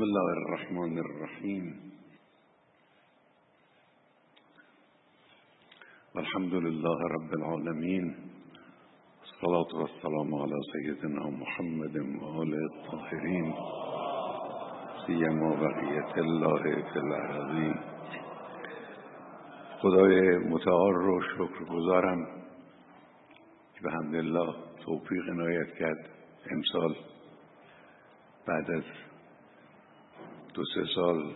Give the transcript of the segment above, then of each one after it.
بسم الله الرحمن الرحیم. والحمد لله رب العالمين الصلاة والسلام على سيدنا محمد وآل الطاهرين سيما بقية الله في الأراضين خدای متعال رو شکر گذارم که به الله توفیق عنایت کرد امسال. بعد از دو سه سال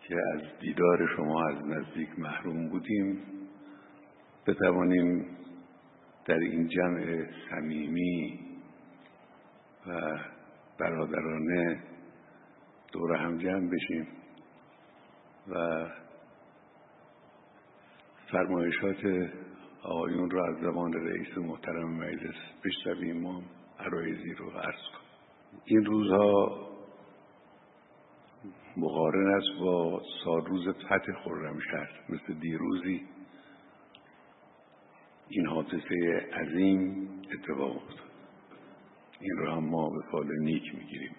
که از دیدار شما از نزدیک محروم بودیم بتوانیم در این جمع صمیمی و برادرانه دور هم جمع بشیم و فرمایشات آقایون را از زبان رئیس محترم مجلس بشنویم ما عرایزی رو عرض کنیم. این روزها مقارن است با سالروز فتح خرمشهر مثل دیروزی. این حادثه عظیم اتفاق افتاد. این رو هم ما به فال نیک می‌گیریم.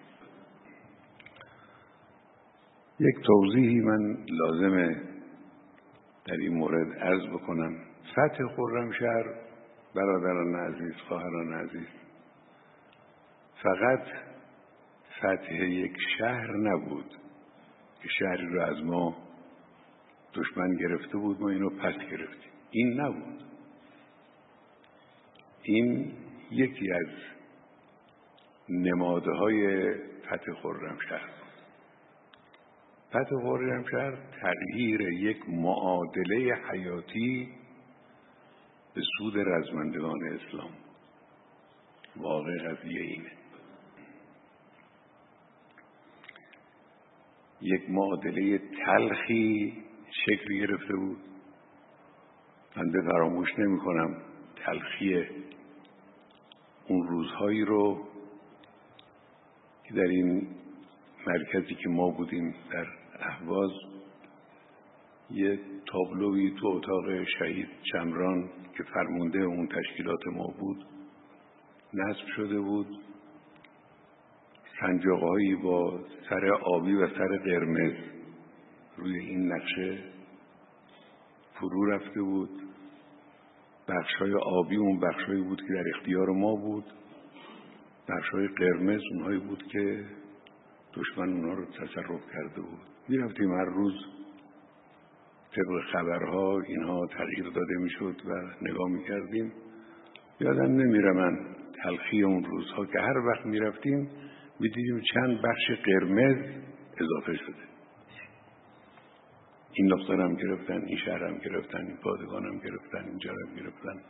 یک توضیحی من لازمه در این مورد عرض بکنم. فتح خرمشهر برادران عزیز خواهران عزیز فقط فتح یک شهر نبود که شهری رو از ما دشمن گرفته بود ما اینو پس گرفتیم. این نبود. این یکی از نماده های فتح خرمشهر فتح خرمشهر تغییر یک معادله حیاتی به سود رزمندگان اسلام. واقع قضیه اینه. یک معادله تلخی شکل گرفته بود. بنده فراموش نمی کنم تلخی اون روزهایی رو که در این مرکزی که ما بودیم در اهواز یه تابلوی تو اتاق شهید چمران که فرمونده اون تشکیلات ما بود نصب شده بود. سنجاقهایی با سر آبی و سر قرمز روی این نقشه فرو رفته بود. بخشای آبی اون بخشایی بود که در اختیار ما بود. بخشای قرمز اونهایی بود که دشمن اونها رو تصرف کرده بود. می‌رفتیم هر روز طبق خبرها اینها تغییر داده می‌شد و نگاه می‌کردیم. یادم نمیره من تلخی اون روزها که هر وقت می‌رفتیم می‌دیدیم چند بخش قرمز اضافه شده. این نقطه هم گرفتن این شهر هم گرفتن این پادگان هم گرفتن اینجا هم گرفتن.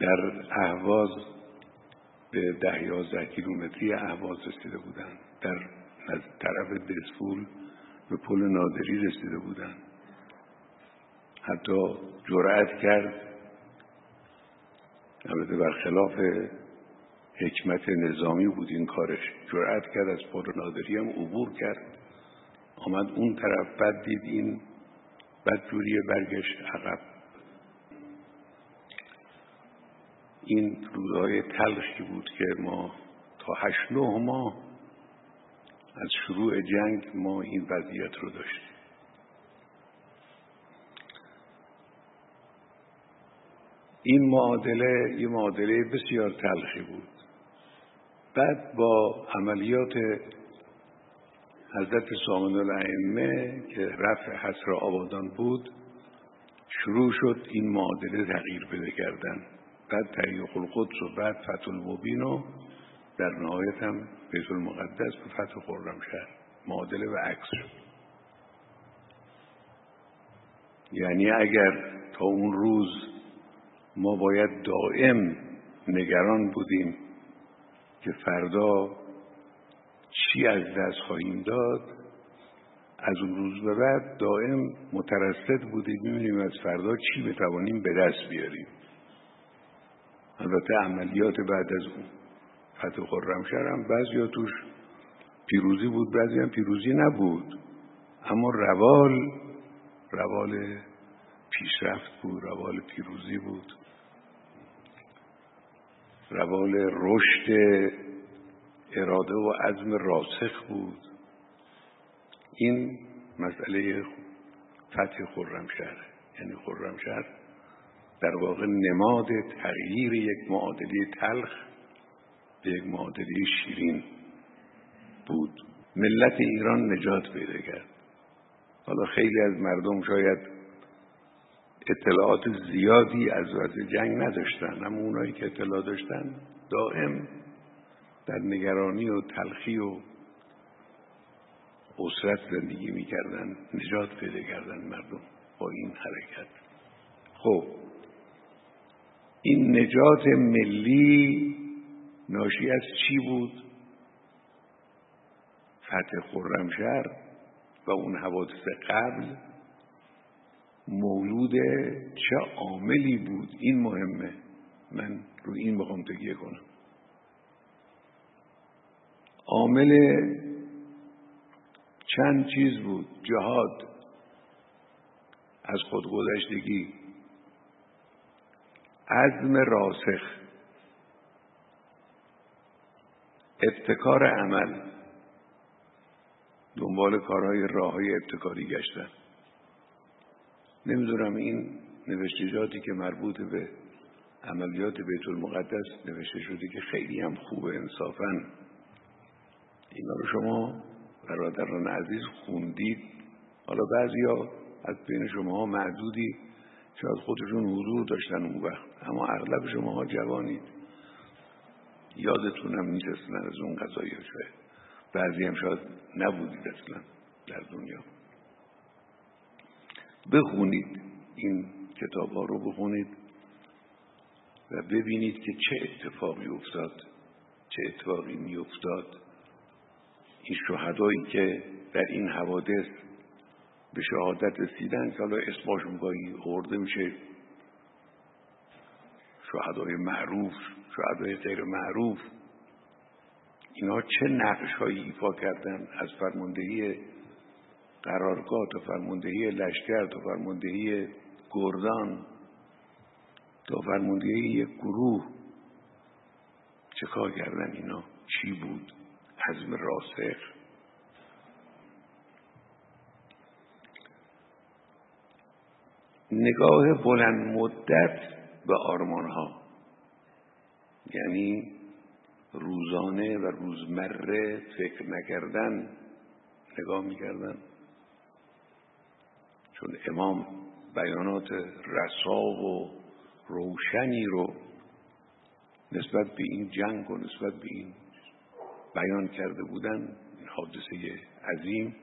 در اهواز به ده یازده کیلومتری اهواز رسیده بودن. در طرف دسفول به پل نادری رسیده بودن. حتی جرأت کرد البته برخلاف حکمت نظامی بود این کارش جرأت کرد از پل نادری هم عبور کرد. آمد اون طرف بد دید این بد جوری برگشت عقب. این روزهای تلخی بود که ما تا هشت نه ماه از شروع جنگ ما این وضعیت رو داشتیم. این معادله یه معادله بسیار تلخی بود. بعد با عملیات حضرت سامن الائمه که رفع حسر آبادان بود شروع شد این معادله تغییر بده کردن. بعد تحقیق القدس و بعد فتح المبین و در نهایت هم بیت المقدس به فتح خرمشهر معادله و عکس شد. یعنی اگر تا اون روز ما باید دائم نگران بودیم که فردا چی از دست خواهیم داد از اون روز به بعد دائم مترصد بودیم می‌بینیم از فردا چی بتوانیم به دست بیاریم. البته عملیات بعد از اون فتح خرمشهر هم بعضی توش پیروزی بود بعضی هم پیروزی نبود. اما روال روال پیشرفت بود روال پیروزی بود. روال رشد اراده و عزم راسخ بود. این مسئله فتح خرمشهر یعنی خرمشهر در واقع نماد تغییر یک معادله تلخ به یک معادله شیرین بود. ملت ایران نجات پیدا کرد. حالا خیلی از مردم شاید اطلاعات زیادی از وضع جنگ نداشتن. اما اونایی که اطلاع داشتن دائم در نگرانی و تلخی و اسرت زندگی می‌کردن نجات پیدا کردن مردم با این حرکت. خب این نجات ملی ناشی از چی بود؟ فتح خرمشهر و اون حوادث قبل مولود چه عاملی بود؟ این مهمه. من رو این بخوام تکیه کنم. عامل چند چیز بود؟ جهاد از خودگذشتگی عزم راسخ ابتکار عمل دنبال کارهای راه های ابتکاری گشتن. نمی‌دونم این نوشتجاتی که مربوط به عملیات بیت المقدس نوشته شده که خیلی هم خوبه انصافا. اینا رو شما برادران عزیز خوندید. حالا بعضیا از بین شما معدودی شاید خودشون حضور داشتن اون وقت اما اغلب شما جوانید. یادتونم نیست از اون قضایی شاید. بعضی هم شاید نبودید اصلا در دنیا. بخونید این کتاب ها رو بخونید و ببینید که چه اتفاقی افتاد چه اتفاقی می افتاد این شهدایی که در این حوادث به شهادت رسیدن که حالا اسماشون گاهی خورده میشه شهدای معروف شهدای غیر معروف اینا چه نقش هایی ایفا کردن از فرماندهی قرارگاه تا فرماندهی لشکر تا فرماندهی گردان تا فرماندهی یک گروه. چه کار کردن اینا؟ چی بود؟ حزم راسخ. نگاه بلند مدت به آرمان ها یعنی روزانه و روزمره فکر نکردن نگاه می‌کردن. چون امام بیانات رسا و روشنی رو نسبت به این جنگ و نسبت به این بیان کرده بودن این حادثه عظیم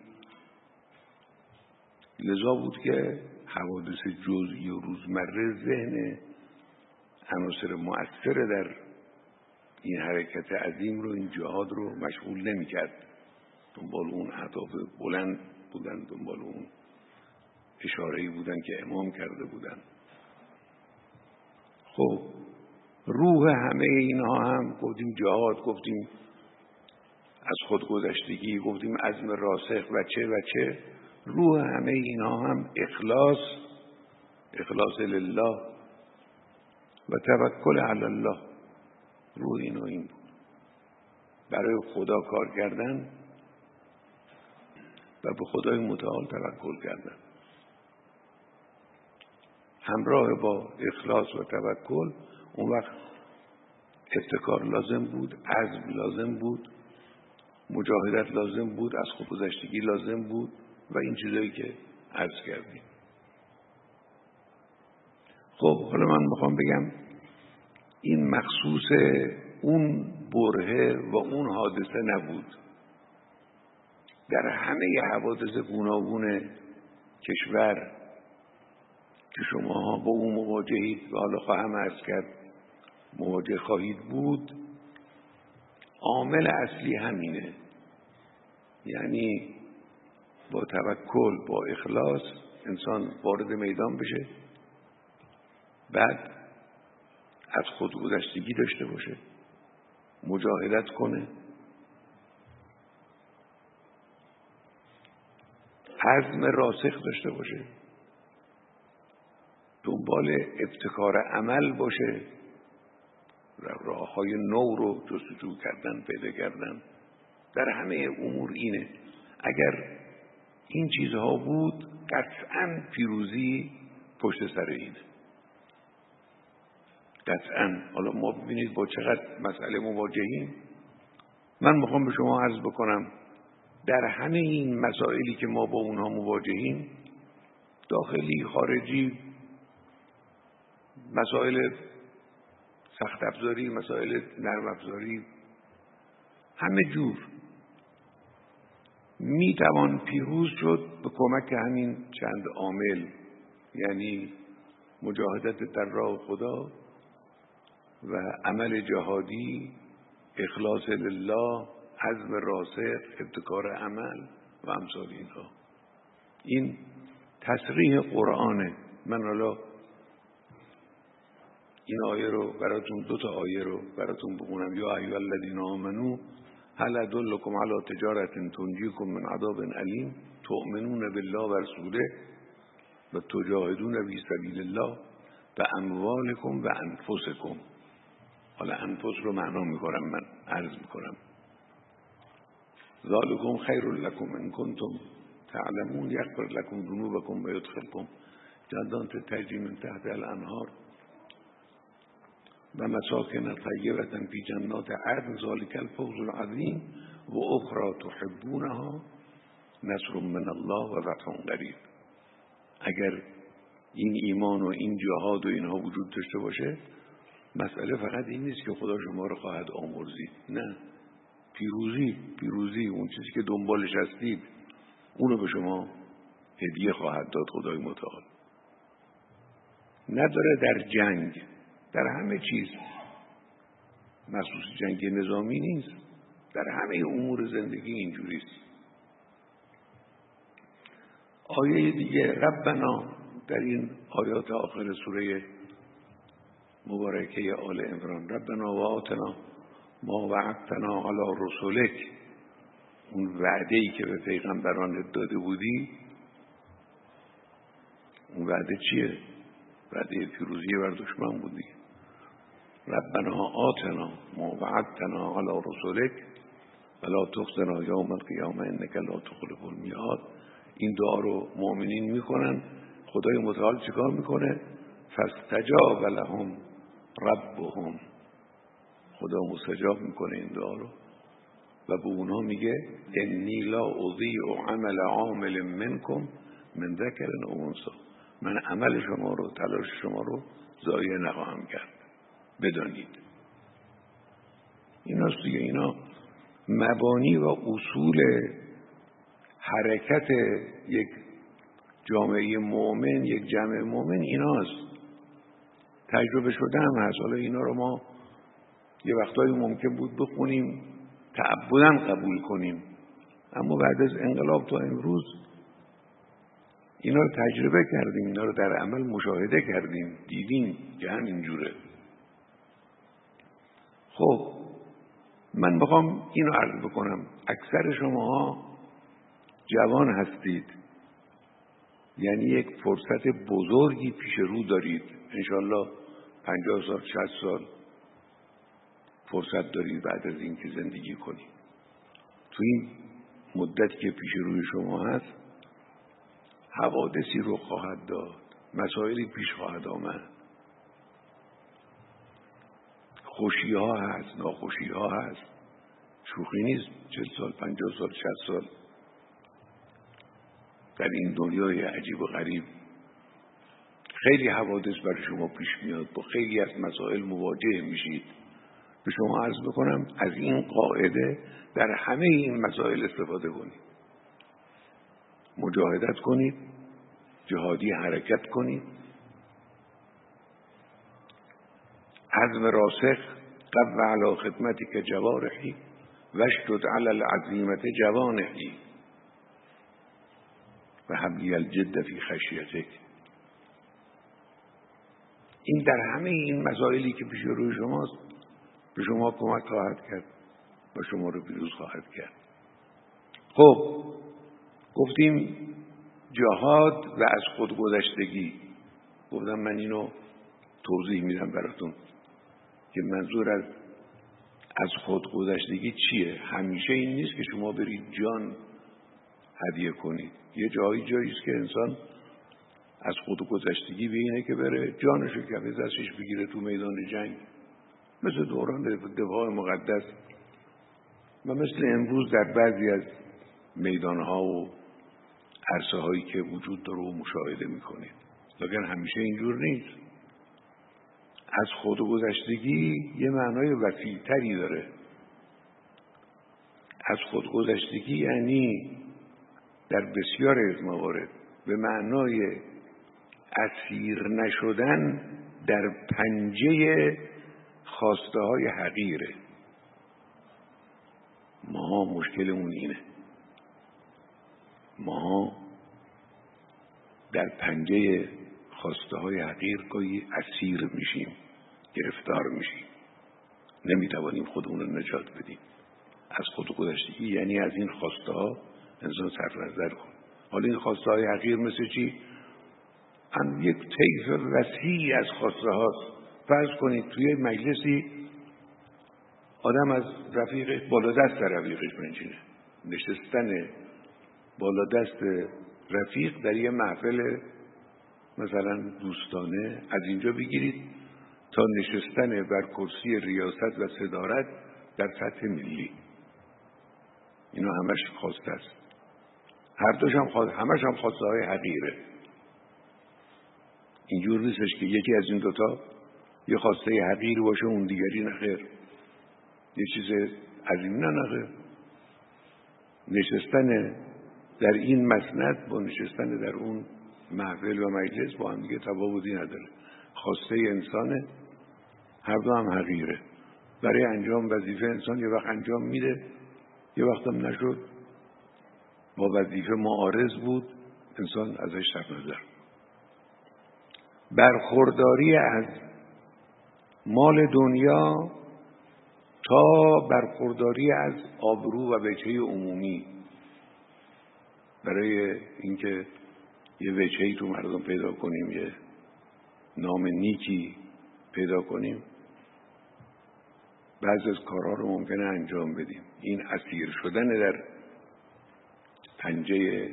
لذا بود که حوادث جزئی و روزمره ذهن عناصر مؤثر در این حرکت عظیم رو این جهاد رو مشغول نمی‌کرد. دنبال اون اهداف بلند بودن دنبال اون اشاره بودن که امام کرده بودن. خب روح همه اینها هم گفتیم جهاد گفتیم از خودگذشتگی گفتیم عزم راسخ و چه و چه. روح همه اینها هم اخلاص اخلاص لله و توکل علی الله. روح این و این بود. برای خدا کار کردن و به خدای متعال توکل کردن. همراه با اخلاص و توکل اون وقت ابتکار لازم بود عزم لازم بود مجاهدت لازم بود از خودگذشتگی لازم بود و این چیزایی که عرض کردیم. خب حالا من می‌خوام بگم این مخصوص اون برهه و اون حادثه نبود. در همه حوادث گوناگون کشور که شما با اون مواجهید و حالا خواهم ارز کرد مواجه خواهید بود. عامل اصلی همینه. یعنی با توکل با اخلاص انسان وارد میدان بشه بعد از خودگذشتگی داشته باشه مجاهدت کنه. عزم راسخ داشته باشه. دنبال ابتکار عمل باشه راه های نو رو جستجو کردن پیدا کردن. در همه امور اینه. اگر این چیزها بود قطعا پیروزی پشت سر اینه. قطعا. حالا ما ببینید با چقدر مسئله مواجهیم. من می‌خوام به شما عرض بکنم در همه این مسائلی که ما با اونها مواجهیم داخلی خارجی مسائل سخت افزاری مسائل نرم افزاری همه جور. می توان پیروز شد به کمک همین چند عامل یعنی مجاهدت در راه خدا و عمل جهادی اخلاص لله حزم راسخ ابتکار عمل و امثال اینها. این تصریح قرآنه من حالا این آیه رو براتون دو تا آیه رو براتون بخونم. یا ایها الذین آمنو هل ادلکم علی تجارت تنجیکم من عذاب علیم تؤمنون بالله و رسوله و تجاهدون فی سبیل الله به اموالکم و انفسکم. حالا انفس رو معنا می‌کنم من عرض می‌کنم ذالکم خیر لکم ان کنتم تعلمون یغفر لکم ذنوبکم و یدخلکم جنات تجری من تحت الانهار. و مساکن طیبتا فی جنات عدن ذالک الفوز العظیم و اخرى تحبونها نصر من الله و فتح قریب. اگر این ایمان و این جهاد و اینها وجود داشته باشه مسئله فقط این نیست که خدا شما رو خواهد آمرزید. نه. پیروزی پیروزی. اون چیزی که دنبالش هستید اونو به شما هدیه خواهد داد خدای متعال. نداره در جنگ در همه چیز. مخصوص جنگ نظامی نیست. در همه امور زندگی اینجوریست آیه دیگه ربنا در این آیات آخر سوره مبارکه آل امران ربنا و آتنا ما وعدتنا علی رسولک. اون وعده ای که به پیغمبران داده بودی اون وعده چیه؟ وعده پیروزی بر دشمن بودی. ربنا آتنا ما وعدتنا علی رسولک ولا تخزنا یوم القیامه انک لا تخلف المیعاد این دعا رو مؤمنین می‌کنن خدای متعال چیکار می‌کنه؟ فاستجاب لهم ربهم. خدا مستجاب می‌کنه این دعا رو. و به اونها میگه انی لا اضیع عمل عامل منکم من ذکر او من عمل شما رو تلاش شما رو ضایع نخواهم کرد. بدانید. اینا دیگه اینا مبانی و اصول حرکت یک جامعه مؤمن یک جمع مؤمن ایناست. تجربه شده هم هست. حالا اینا رو ما یه وقتایی ممکن بود بخونیم تعبدن قبول کنیم. اما بعد از انقلاب تا امروز اینا رو تجربه کردیم اینا رو در عمل مشاهده کردیم دیدیم که همینجوره خب من می‌خوام اینو عرض بکنم. اکثر شماها جوان هستید. یعنی یک فرصت بزرگی پیش رو دارید. انشالله پنجاه سال شست سال فرصت دارید بعد از اینکه زندگی کنید. تو این مدت که پیش روی شما هست حوادثی رو خواهد داد. مسائلی پیش خواهد آمد. خوشی ها هست ناخوشی ها هست. شوخی نیست. چل سال پنجاه سال شست سال. در این دنیای عجیب و غریب. خیلی حوادث برای شما پیش میاد. با خیلی از مسائل مواجه میشید. به شما عرض بکنم از این قاعده در همه این مسائل استفاده کنید. مجاهدت کنید. جهادی حرکت کنید. عزم راسخ قو علی خدمتی که جوارحی وشتد علی العظیمت جوانحی و حبلی الجد فی خشیتک این در همه این مسائلی که پیش روی شماست به شما کمک خواهد کرد و شما رو پیروز خواهد کرد. خب گفتیم جهاد و از خودگذشتگی گفتم من اینو توضیح میدم براتون. که منظور از از خودگذشتگی چیه؟ همیشه این نیست که شما برید جان هدیه کنید یه جایی جایی است که انسان از خودگذشتگی به اینه که بره جانشو کفه دستش بگیره تو میدان جنگ. مثل دوران دفاع مقدس و مثل امروز در بعضی از میدانها و عرصه هایی که وجود داره و مشاهده می‌کنید. لیکن همیشه اینجور نیست. از خودگذشتگی یه معنای وسیعتری داره. از خودگذشتگی یعنی در بسیار از موارد به معنای اسیر نشدن در پنجه خواسته های حقیره. ما مشکلمون اینه. ما در پنجه خواسته های حقیر گاهی اسیر میشیم. گرفتار میشیم. نمی‌توانیم خودمون رو نجات بدیم. از خود گذشتگی یعنی از این خواسته ها انسان صرف نظر کن. حالا این خواسته های حقیر مثل چی؟ هم یک طیف وسیعی از خواسته هاست. فرض کنید توی مجلسی آدم از رفیق بالا دست رفیقش بنشینه. نشستن بالا دست رفیق در یه محفل مثلا دوستانه از اینجا بگیرید. نشستن بر کرسی ریاست و صدارت در سطح ملی. اینا همش خواسته است. هر دوش هم خواست همش هم خواسته های حقیره اینجور نیستش که یکی از این دوتا یه خواسته حقیر باشه اون دیگری نخیر یه چیز عظیم نه نخیر نشستن در این مسند با نشستن در اون محفل و مجلس با هم دیگه تفاوتی نداره. خواسته انسانه. هر دو هم حقیره. برای انجام وظیفه انسان یه وقت انجام میده یه وقت هم نشد. با وظیفه معارض بود انسان ازش صرف نظر. برخورداری از مال دنیا تا برخورداری از آبرو و بچه عمومی. برای اینکه یه وجهی تو مردم پیدا کنیم یه نام نیکی پیدا کنیم بعض از کارها رو ممکنه انجام بدیم. این اسیر شدن در پنجه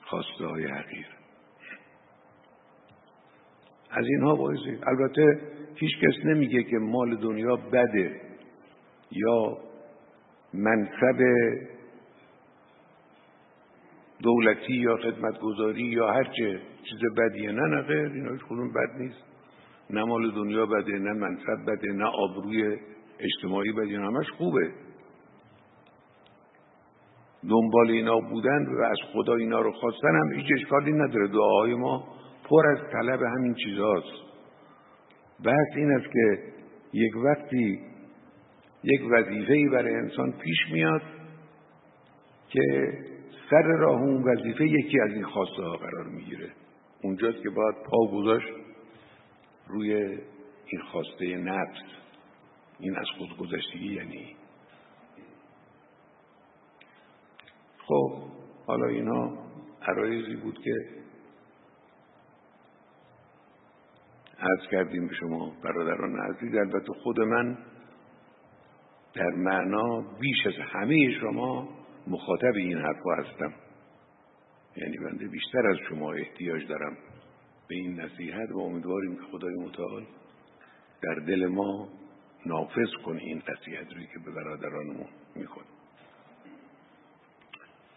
خواسته های حقیر از اینها باعثه البته هیچ کس نمیگه که مال دنیا بده یا منصب دولتی یا خدمتگذاری یا هر چه چیز بدیه. نه نه اینا هیچ بد نیست. نه مال دنیا بده نه منصب بده نه آبروی اجتماعی بده همش خوبه. دنبال اینا بودن و از خدا اینا رو خواستن هم هیچ اشکالی نداره. دعاهای ما پر از طلب همین چیزهاست بحث این است که یک وقتی یک وظیفه‌ای برای انسان پیش میاد که سر راه اون وظیفه یکی از این خواسته ها قرار می‌گیره. اونجاست که باید پا گذاشت روی این خواسته نفس این از خود گذشتگی یعنی. خب حالا اینا عرایزی بود که عرض کردیم به شما برادران عزیز. البته خود من در معنا بیش از همه شما مخاطب این حرفا هستم. یعنی بنده بیشتر از شما احتیاج دارم. به این نصیحت و امیدواریم که خدای متعال در دل ما نافذ کنه این نصیحت روی که به برادرانمون می‌کنه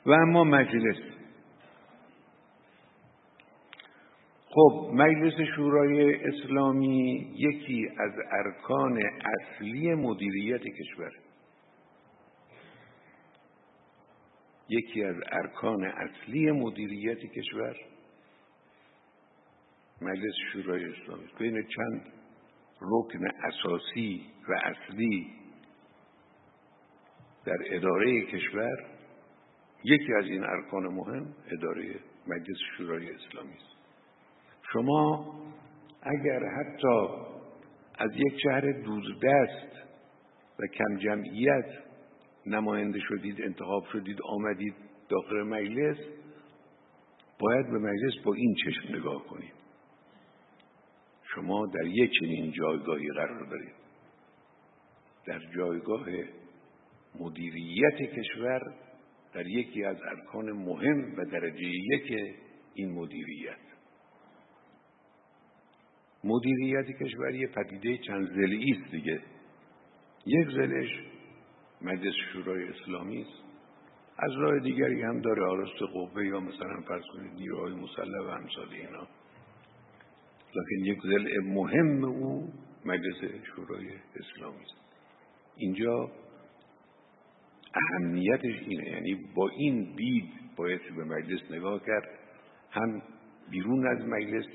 و اما مجلس. خب مجلس شورای اسلامی یکی از ارکان اصلی مدیریت کشور. یکی از ارکان اصلی مدیریت کشور. مجلس شورای اسلامی. بین چند رکن اساسی و اصلی در اداره کشور یکی از این ارکان مهم اداره مجلس شورای اسلامی است. شما اگر حتی از یک شهر دوردست و کم جمعیت نماینده شدید انتخاب شدید آمدید داخل مجلس باید به مجلس با این چشم نگاه کنید. شما در یک چنین جایگاهی قرار دارید. در جایگاه مدیریت کشور در یکی از ارکان مهم و درجه یک این مدیریت. مدیریت کشور یه پدیده چند زلی است دیگه. یک زلش مجلس شورای اسلامی است. از راه دیگری هم داره آرست قوه یا مثلا فرض کنید نیروهای مسلح و امثال اینا. لکن یک زل مهم او مجلس شورای اسلامی است. اینجا اهمیتش اینه. یعنی با این دید باید به مجلس نگاه کرد. هم بیرون از مجلس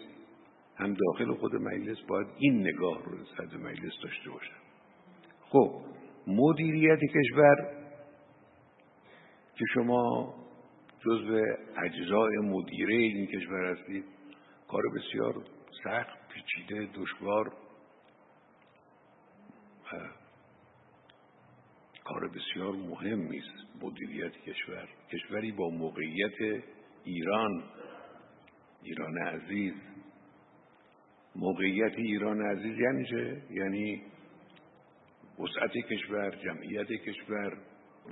هم داخل خود مجلس باید این نگاه رو صد مجلس داشته باشن. خب مدیریت کشور که شما جزو اجزای مدیره این کشور هستید کار بسیار سخت پیچیده دشوار. کار بسیار مهم است مدیریت کشور. کشوری با موقعیت ایران ایران عزیز. موقعیت ایران عزیز یعنی چه؟ یعنی وسعت کشور جمعیت کشور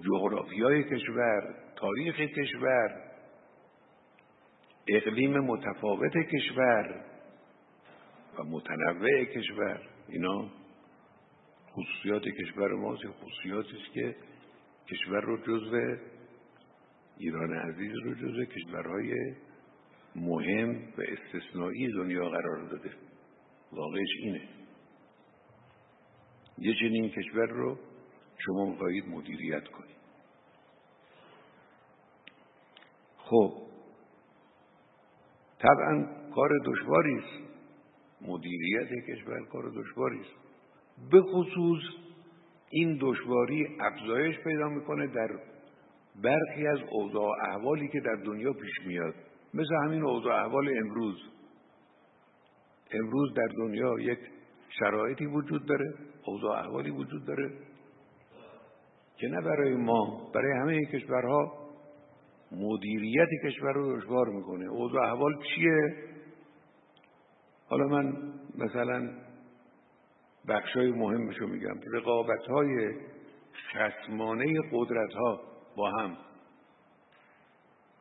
جغرافیای کشور تاریخ کشور اقلیم متفاوت کشور. و متنوع کشور. اینا خصوصیات کشور ماست. خصوصیاتی است که کشور رو جزو ایران عزیز رو جزو کشورهای مهم و استثنایی دنیا قرار داده. واقعش اینه. یه چنین کشور رو شما می‌خواهید مدیریت کنید. خب طبعا کار دشواری است. مدیریت کشور کار دشواری است. به خصوص این دشواری افزایش پیدا می‌کنه در برخی از اوضاع احوالی که در دنیا پیش میاد. مثل همین اوضاع احوال امروز. امروز در دنیا یک شرایطی وجود داره اوضاع احوالی وجود داره که نه برای ما برای همه کشورها مدیریت کشور رو دشوار می‌کنه. اوضاع احوال چیه؟ حالا من مثلا بخشای مهمشو میگم. رقابت های خسمانه قدرت ها با هم.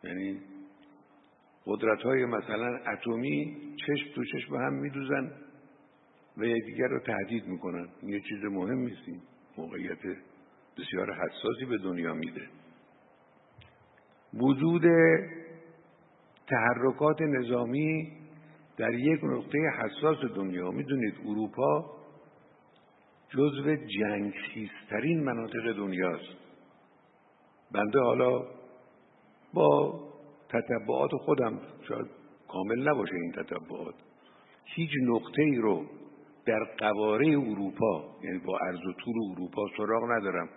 یعنی قدرت های مثلا اتمی چشم تو چشم هم میدوزن و یکدیگر رو تهدید می‌کنن. یه چیز مهم نیست موقعیت بسیار حساسی به دنیا میده. وجود تحرکات نظامی در یک نقطه حساس دنیا می‌دونید اروپا جزو جنگخیزترین مناطق دنیاست. بنده حالا با تتبعات خودم شاید کامل نباشه این تتبعات. هیچ نقطه ای رو در قواره اروپا یعنی با عرض و طول اروپا سراغ ندارم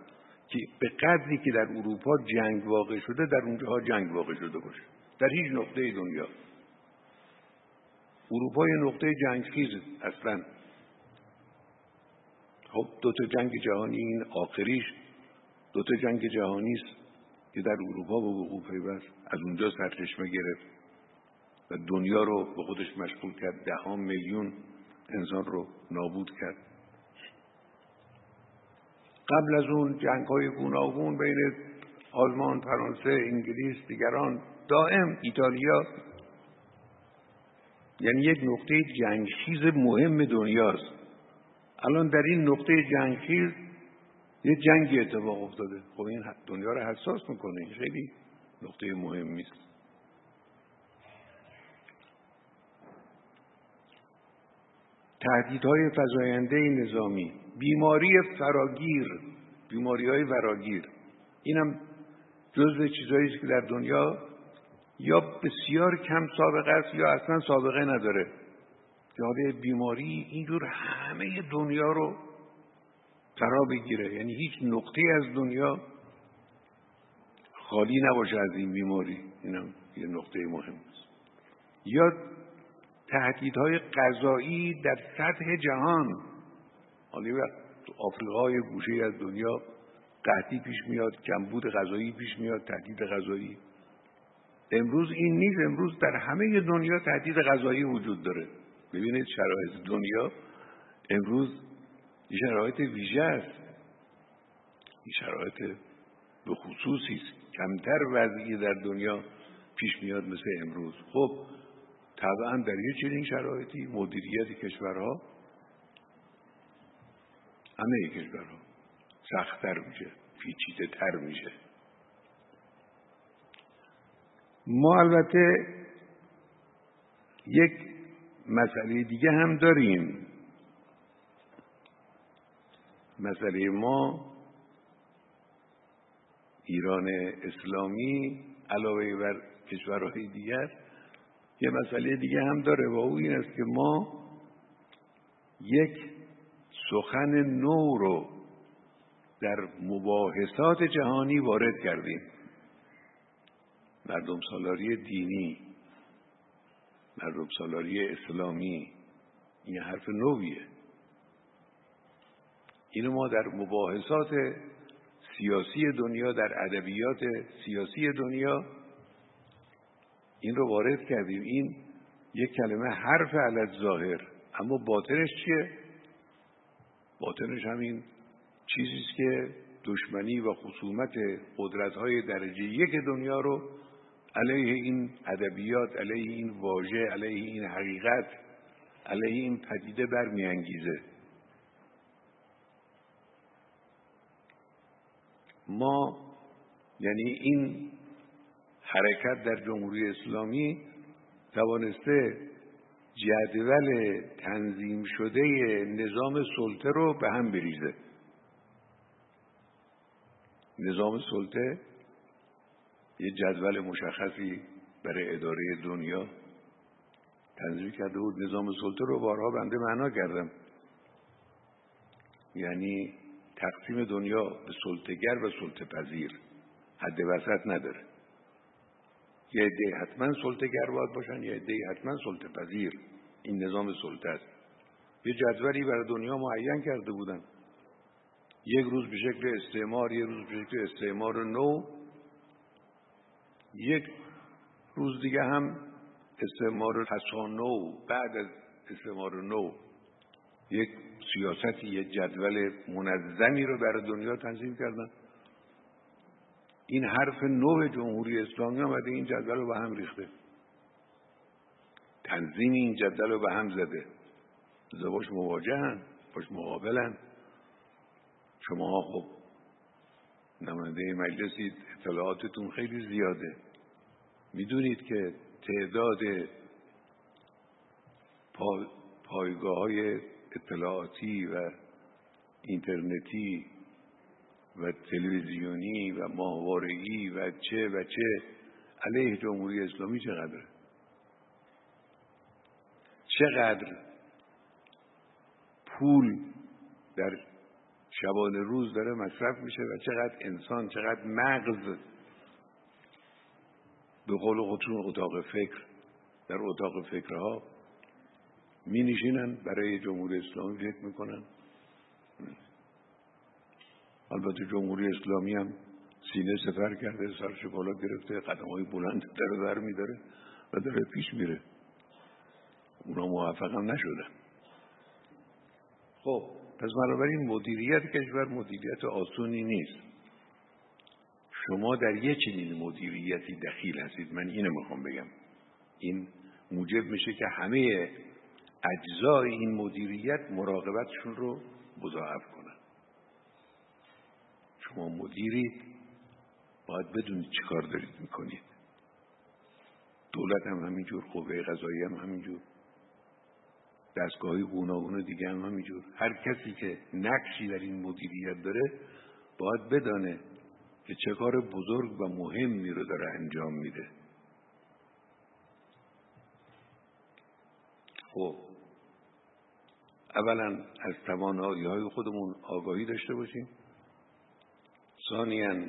که به قدری که در اروپا جنگ واقع شده در اونجاها جنگ واقع شده باشه. در هیچ نقطه دنیا. اروپا یه نقطه جنگخیز اصلا. خب دوتا جنگ جهانی این آخریش. دوتا جنگ جهانی است که در اروپا به وقوع پیوست از اونجا سرچشمه گرفت و دنیا رو به خودش مشغول کرد. ده ها میلیون انسان رو نابود کرد. قبل از اون جنگ های گوناگون بین آلمان، فرانسه، انگلیس، دیگران دائم ایتالیا یعنی یک نقطه جنگخیز مهم دنیاست. الان در این نقطه جنگخیز یه جنگی اتفاق افتاده. خب این دنیا رو حساس می‌کنه. این خیلی نقطه مهمی است تهدیدهای فزاینده نظامی بیماری فراگیر بیماری های فراگیر اینم جزو چیزهایی که در دنیا یا بسیار کم سابقه است یا اصلا سابقه نداره. که بیماری اینجور همه دنیا رو فرا بگیره یعنی هیچ نقطه از دنیا خالی نباشه از این بیماری. اینم یه نقطه مهم است. یا تهدیدهای غذایی در سطح جهان. حالا تو آفریقای گوشه از دنیا قحطی پیش میاد کمبود غذایی پیش میاد تهدید غذایی. امروز این نیست امروز در همه دنیا تهدید غذایی وجود داره. ببینید شرایط دنیا امروز شرایط ویژه است. این شرایط به خصوصی است. کمتر وضعی در دنیا پیش میاد مثل امروز. خب طبعا در یه چنین شرایطی مدیریت کشورها همه کشورها سختتر میشه پیچیده تر میشه. ما البته یک مسئله دیگه هم داریم. مسئله ما ایران اسلامی علاوه بر کشورهای دیگر یه مسئله دیگه هم داره و او این است که ما یک سخن نو رو در مباحثات جهانی وارد کردیم. مردم سالاری دینی مردم سالاری اسلامی این حرف نویه. اینو ما در مباحثات سیاسی دنیا در ادبیات سیاسی دنیا این رو وارد کردیم. این یک کلمه حرف علت ظاهر. اما باطنش چیه؟ باطنش همین چیزی که دشمنی و خصومت قدرت های درجه یک دنیا رو علیه این ادبیات علیه این واژه علیه این حقیقت علیه این پدیده برمیانگیزه. ما یعنی این حرکت در جمهوری اسلامی توانسته جدول تنظیم شده نظام سلطه رو به هم بریزه. نظام سلطه یه جدول مشخصی برای اداره دنیا تنظیم کرده بود. نظام سلطه رو بارها بنده معنا کردم. یعنی تقسیم دنیا به سلطگر و سلطه پذیر حد وسط نداره. یه عده حتما سلطگر باید باشن یه عده حتما سلطه پذیر این نظام سلطه است. یه جدولی برای دنیا معین کرده بودن. یک روز به شکل استعمار یک روز به شکل استعمار نو. یک روز دیگه هم استعمار نو بعد از استعمار نو یک سیاستی یک جدول منظمی رو برای دنیا تنظیم کردن. این حرف نو جمهوری اسلامی آمده این جدول رو به هم ریخته. تنظیم این جدول رو به هم زده. زباش مواجهن باش مقابلن. شما خب نماینده مجلسید اطلاعاتتون خیلی زیاده. می‌دونید که تعداد پا، پایگاه های اطلاعاتی و اینترنتی و تلویزیونی و ماهوارگی و چه و چه علیه جمهوری اسلامی چقدر چقدر پول در شبانه روز داره مصرف میشه و چقدر انسان چقدر مغز به قول خودشون اتاق فکر در اتاق فکرها می نشینن برای جمهوری اسلامی فکر می‌کنن. البته جمهوری اسلامی هم سینه سفر کرده سرش بالا گرفته قدم های بلند در در میداره و داره پیش میره. اونا موفق هم نشدن. خب پس بنابراین مدیریت کشور مدیریت آسونی نیست. شما در یه چنین مدیریتی دخیل هستید. من اینو می‌خوام بگم. این موجب میشه که همه اجزای این مدیریت مراقبتشون رو مضاعف کنن. شما مدیرید باید بدونید چی کار دارید می‌کنید. دولت هم همینجور قوه قضایی هم همینجور. دستگاهی گوناگون دیگه هم همینجور. هر کسی که نقشی در این مدیریت داره باید بدانه که چه کار بزرگ و مهمی رو داره انجام میده. خب اولا از توانایی های خودمون آگاهی داشته باشیم. ثانیا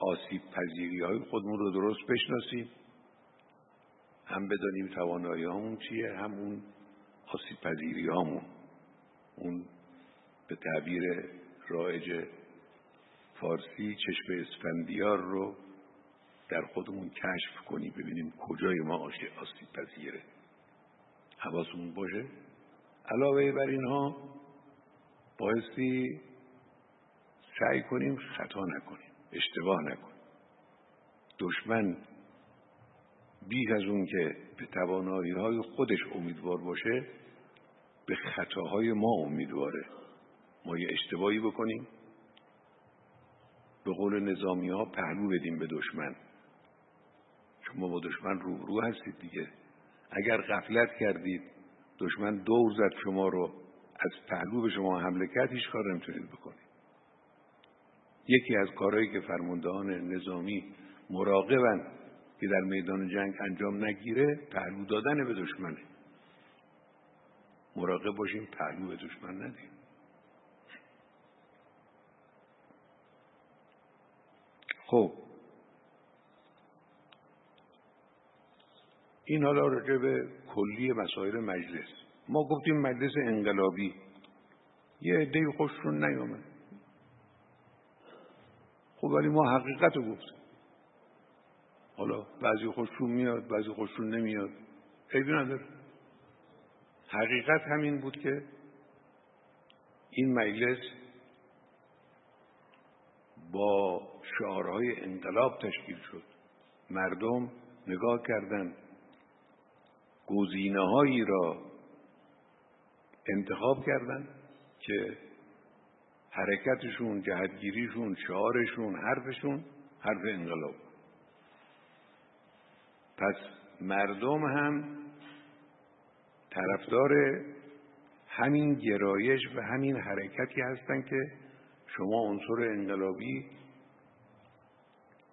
آسیب پذیری های خودمون رو درست بشناسیم. هم بدانیم توانایی هامون چیه هم اون آسیب پذیری هامون اون به تعبیر رایج فارسی چشم اسفندیار رو در خودمون کشف کنیم ببینیم کجای ما آسیب پذیره. حواسمون باشه. علاوه بر اینها بایستی سعی کنیم خطا نکنیم اشتباه نکنیم. دشمن بیش از اون که به توانایی های خودش امیدوار باشه به خطاهای ما امیدواره. ما یه اشتباهی بکنیم. به قول نظامی ها پهلو بدیم به دشمن. شما با دشمن رو رو هستید دیگه. اگر غفلت کردید دشمن دور زد شما رو. از پهلو به شما حمله کرد هیچ کار نمی‌تونید بکنید. یکی از کارهایی که فرماندهان نظامی مراقبن که در میدان جنگ انجام نگیره پهلو دادن به دشمنه. مراقب باشیم پهلو به دشمن ندیم. خب. این حالا راجع به کلی مسائل مجلس. ما گفتیم مجلس انقلابی. یه عده خوششون نیامد. خب ولی ما حقیقت رو گفتیم. حالا بعضی خوششون میاد بعضی خوششون نمیاد. عیبی نداره. حقیقت همین بود که این مجلس با شعارهای انقلاب تشکیل شد. مردم نگاه کردند گزینه هایی را انتخاب کردند که حرکتشون جهتگیریشون شعارشون حرفشون حرف انقلاب. پس مردم هم طرفدار همین گرایش و همین حرکتی هستند که شما عنصر انقلابی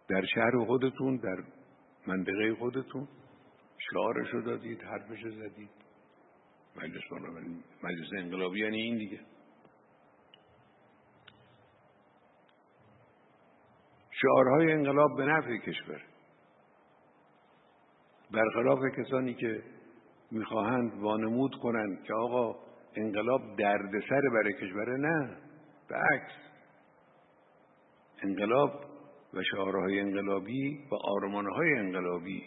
در شهر خودتون در منطقه خودتون. شعارش رو دادید حرفش رو زدید. مجلس مجلس انقلابی یعنی این دیگه. شعارهای انقلاب به نفع کشور. برخلاف کسانی که می‌خواهند وانمود کنند که آقا انقلاب دردسر برای کشوره نه. به عکس. انقلاب و شعارهای انقلابی و آرمانهای انقلابی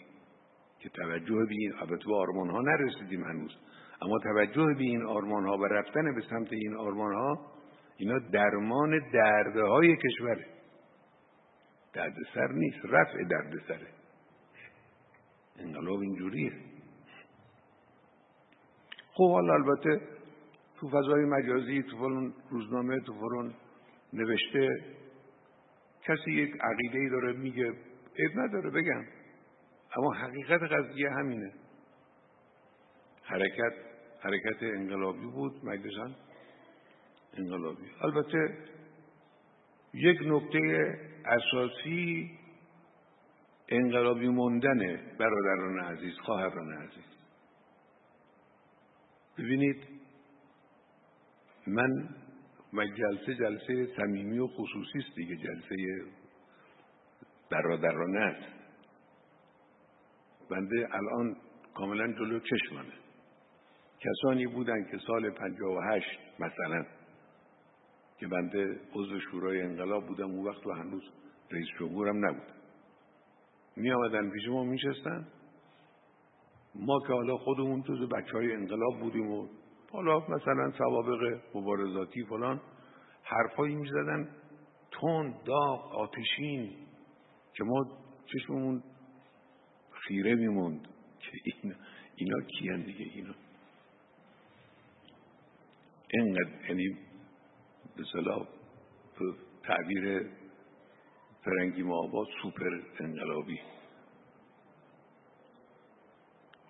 که توجه به این البته به آرمانها نرسیدیم هنوز اما توجه به این آرمانها و رفتن به سمت این آرمانها اینا درمان درده های کشوره. دردسر نیست رفع دردسره. انقلاب اینجوریه. خب حالا البته تو فضای مجازی تو فلان روزنامه تو فلان نوشته کسی یک عقیده ای داره میگه عیب نداره بگم. اما حقیقت قضیه همینه. حرکت حرکت انقلابی بود مجلسان انقلابی. البته یک نکته اساسی انقلابی موندن برادران عزیز خواهران عزیز. ببینید من و جلسه جلسه صمیمی و خصوصی است دیگه جلسه برادرانه است بنده الان کاملا جلو چشمانه کسانی بودن که سال 58 مثلا که بنده عضو شورای انقلاب بودم اون وقت و هنوز رئیس جمهورم نبودم می آمدن پیش ما میشستن ما که حالا خودمون تو بچه های انقلاب بودیم و حالا مثلا سوابق مبارزاتی فلان حرفایی می‌زدن. تون داغ آتشین که ما چشممون خیره میموند که این اینا کیان دیگه اینا. اینقدر یعنی به صلاح تعبیر فرنگی ما با سوپر انقلابی.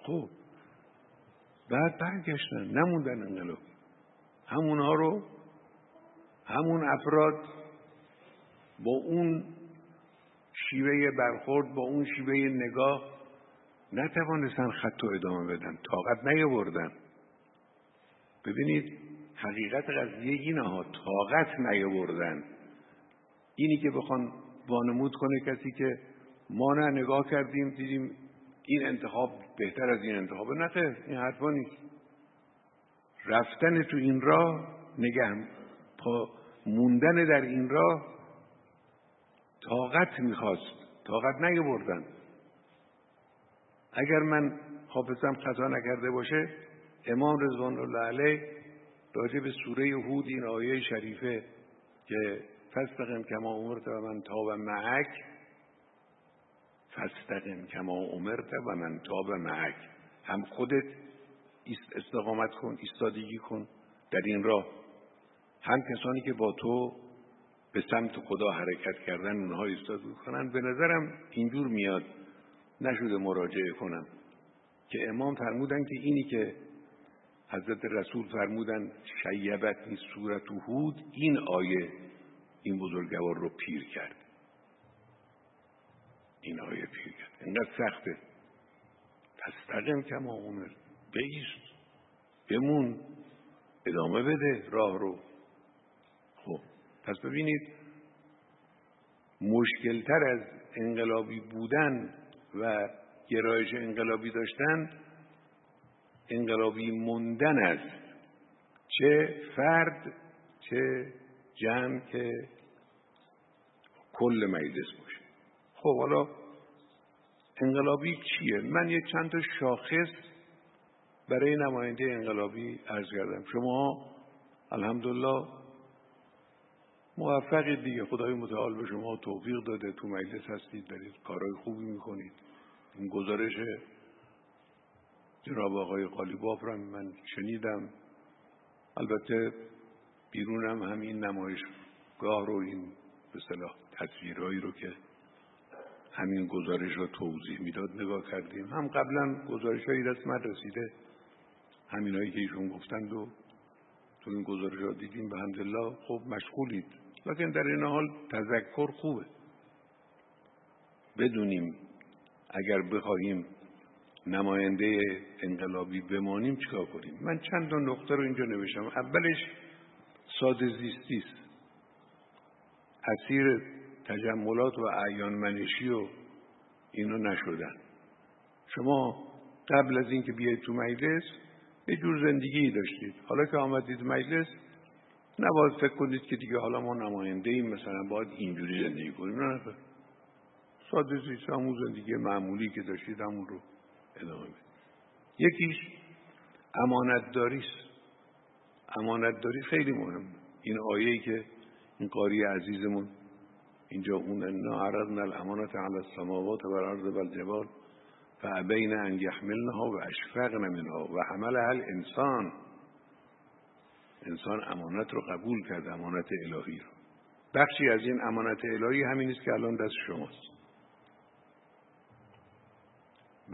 خب بعد برگشتن نموندن انقلابی همونها رو همون افراد با اون شیوه برخورد با اون شیوه نگاه نتوانستن خط و ادامه بدن طاقت نیاوردن. ببینید حقیقت قضیه اینه ها طاقت نیاوردن. اینی که بخوان وانمود کنه کسی که ما نه نگاه کردیم دیدیم این انتخاب بهتر از این انتخاب. نه این حرفا نیست. رفتن تو این راه نگه پا موندن در این راه طاقت می‌خواست. طاقت نیاوردن. اگر من حافظم خطا نکرده باشه امام رضوان الله علیه راجع به سوره هود این آیه شریفه که فستقم کما امرت و من تاب معک فستقم کما امرت و من تاب معک. هم خودت استقامت کن ایستادگی کن. در این راه هم کسانی که با تو به سمت خدا حرکت کردن اونها ایستادگی کنن به نظرم اینجور میاد. نشده مراجعه کنم. که امام فرمودن که اینی که حضرت رسول فرمودن شیبت این صورت هود این آیه این بزرگوار رو پیر کرد. این آیه کرد اینقدر سخته. تستقم کما عمر بیست بمون. ادامه بده راه رو. خب پس ببینید مشکلتر از انقلابی بودن و گرایش انقلابی داشتن انقلابی موندن است. چه فرد چه جمع که کل مجلس باشه. خب حالا انقلابی چیه؟ من یک چند تا شاخص برای نماینده انقلابی عرض کردم. شما الحمدلله موفقید دیگه. خدای متعال به شما توفیق داده. تو مجلس هستید دارید کارهای خوبی می‌کنید. این گزارش جناب آقای قالیباف را من شنیدم. البته بیرونم همین نمایشگاه رو این به صلاح تصویرهایی رو که همین گزارش را توضیح می‌داد نگاه کردیم. هم قبلا گزارش هایی رسمت رسیده. همین هایی که ایشون گفتند و تو این گزارش ها دیدیم به همدلله خب مشغولید. لیکن در این حال تذکر خوبه. بدونیم اگر بخواهیم نماینده انقلابی بمانیم چیکار کنیم؟ من چند تا نقطه رو اینجا نوشتم. اولش ساده زیستی است. اسیر تجملات و اعیان منشی و اینو نشدن. شما قبل از اینکه بیاید تو مجلس یه جور زندگی داشتید. حالا که آمدید مجلس نباید فکر کنید که دیگه حالا ما نماینده ایم مثلا باید اینجوری زندگی کنیم. نه. ساده زیست همون زندگی معمولی که داشتید همون رو ادامه بدید. یکیش امانتداری است. امانتداری خیلی مهم. این آیه‌ای که این قاری عزیزمون اینجا اون انا عرضنا الامانت علی السماوات و الارض و الجبال فابین ان یحملنها و اشفقن منها و حملها الانسان. انسان امانت رو قبول کرد امانت الهی رو. بخشی از این امانت الهی همین است که الان دست شماست.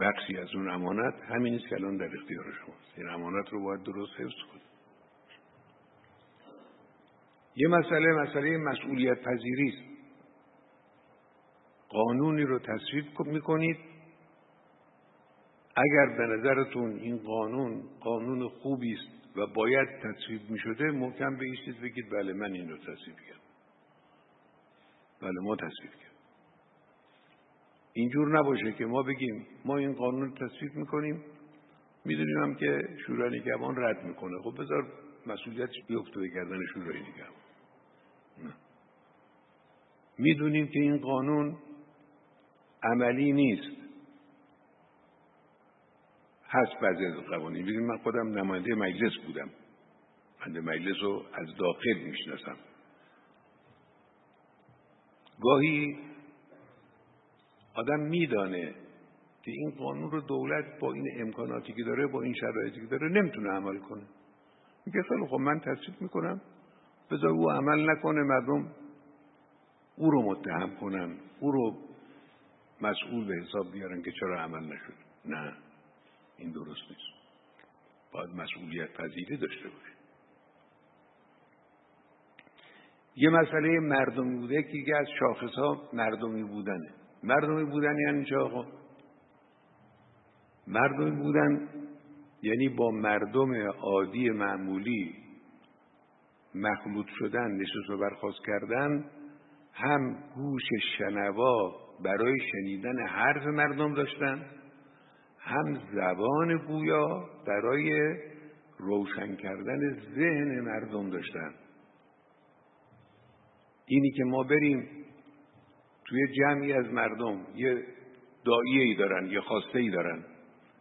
بخشی از اون امانت همین است که الان در اختیار شماست. این امانت رو باید درست حفظ کنید یه مسئله مسئله مسئولیت پذیری است. قانونی رو تصویب می‌کنید. اگر به نظرتون این قانون قانون خوبی است و باید تصویب می شده محکم بیستید بگید بله من این رو تصویب کردم. بله ما تصویب کردیم اینجور نباشه که ما بگیم ما این قانون تصویب می‌کنیم می‌دونیم هم که شورای نگهبان رد می‌کنه. خب بذار مسئولیت بیفته به گردن شورای نگهبان. می‌دونیم که این قانون عملی نیست. هست بعضی از قوانین. ببین من خودم نماینده مجلس بودم. من مجلس رو از داخل می‌شناسم. گاهی آدم میدانه که این قانون رو دولت با این امکاناتی که داره با این شرایطی که داره نمی‌تونه عمل کنه. میگه خیلی خب من تصدیق می‌کنم. بذار او عمل نکنه مردم او رو متهم کنن او رو مسئول به حساب بیارن که چرا عمل نشد. نه این درست نیست. باید مسئولیت پذیری داشته باشه. یه مسئله مردمی بوده که یکی از شاخص ها مردمی بودنه مردمی بودن یعنی چه آقا؟ مردمی بودن یعنی با مردم عادی معمولی مخلوط شدن نشست و برخواست کردن هم گوش شنوا برای شنیدن حرف مردم داشتن. هم زبان گویا برای روشن کردن ذهن مردم داشتن. اینی که ما بریم توی جمعی از مردم یه داییه ای دارن یه خواسته ای دارن.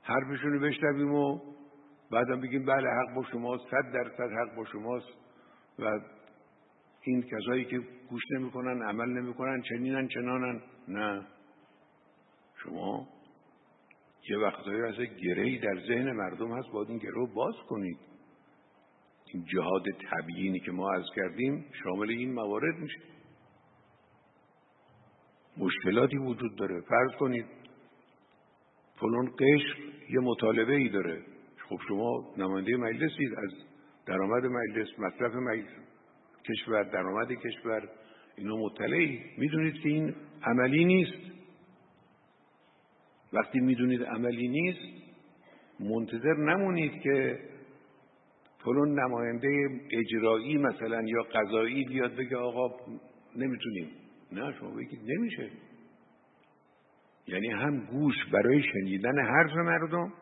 حرفشون رو بشنویم و بعدم بگیم بله حق با شماست صد درصد حق با شماست. و این کسایی که گوش نمی‌کنن عمل نمی‌کنن چنینن چنانن. نه. شما یه وقتهایی از گرهی در ذهن مردم هست باید این گره باز کنید. این جهاد تبیینی که ما از کردیم شامل این موارد میشه. مشکلاتی وجود داره. فرض کنید فلان قشر یه مطالبه ای داره. خب شما نماینده مجلسید از درآمد مجلس مصرف مجلس کشور درآمد کشور اینو مطلعی. می‌دونید که این عملی نیست. وقتی می‌دونید عملی نیست منتظر نمونید که فلان نماینده اجرایی مثلا یا قضایی بیاد بگه آقا نمی‌تونیم. نه شما بگید نمیشه. یعنی هم گوش برای شنیدن حرف مردم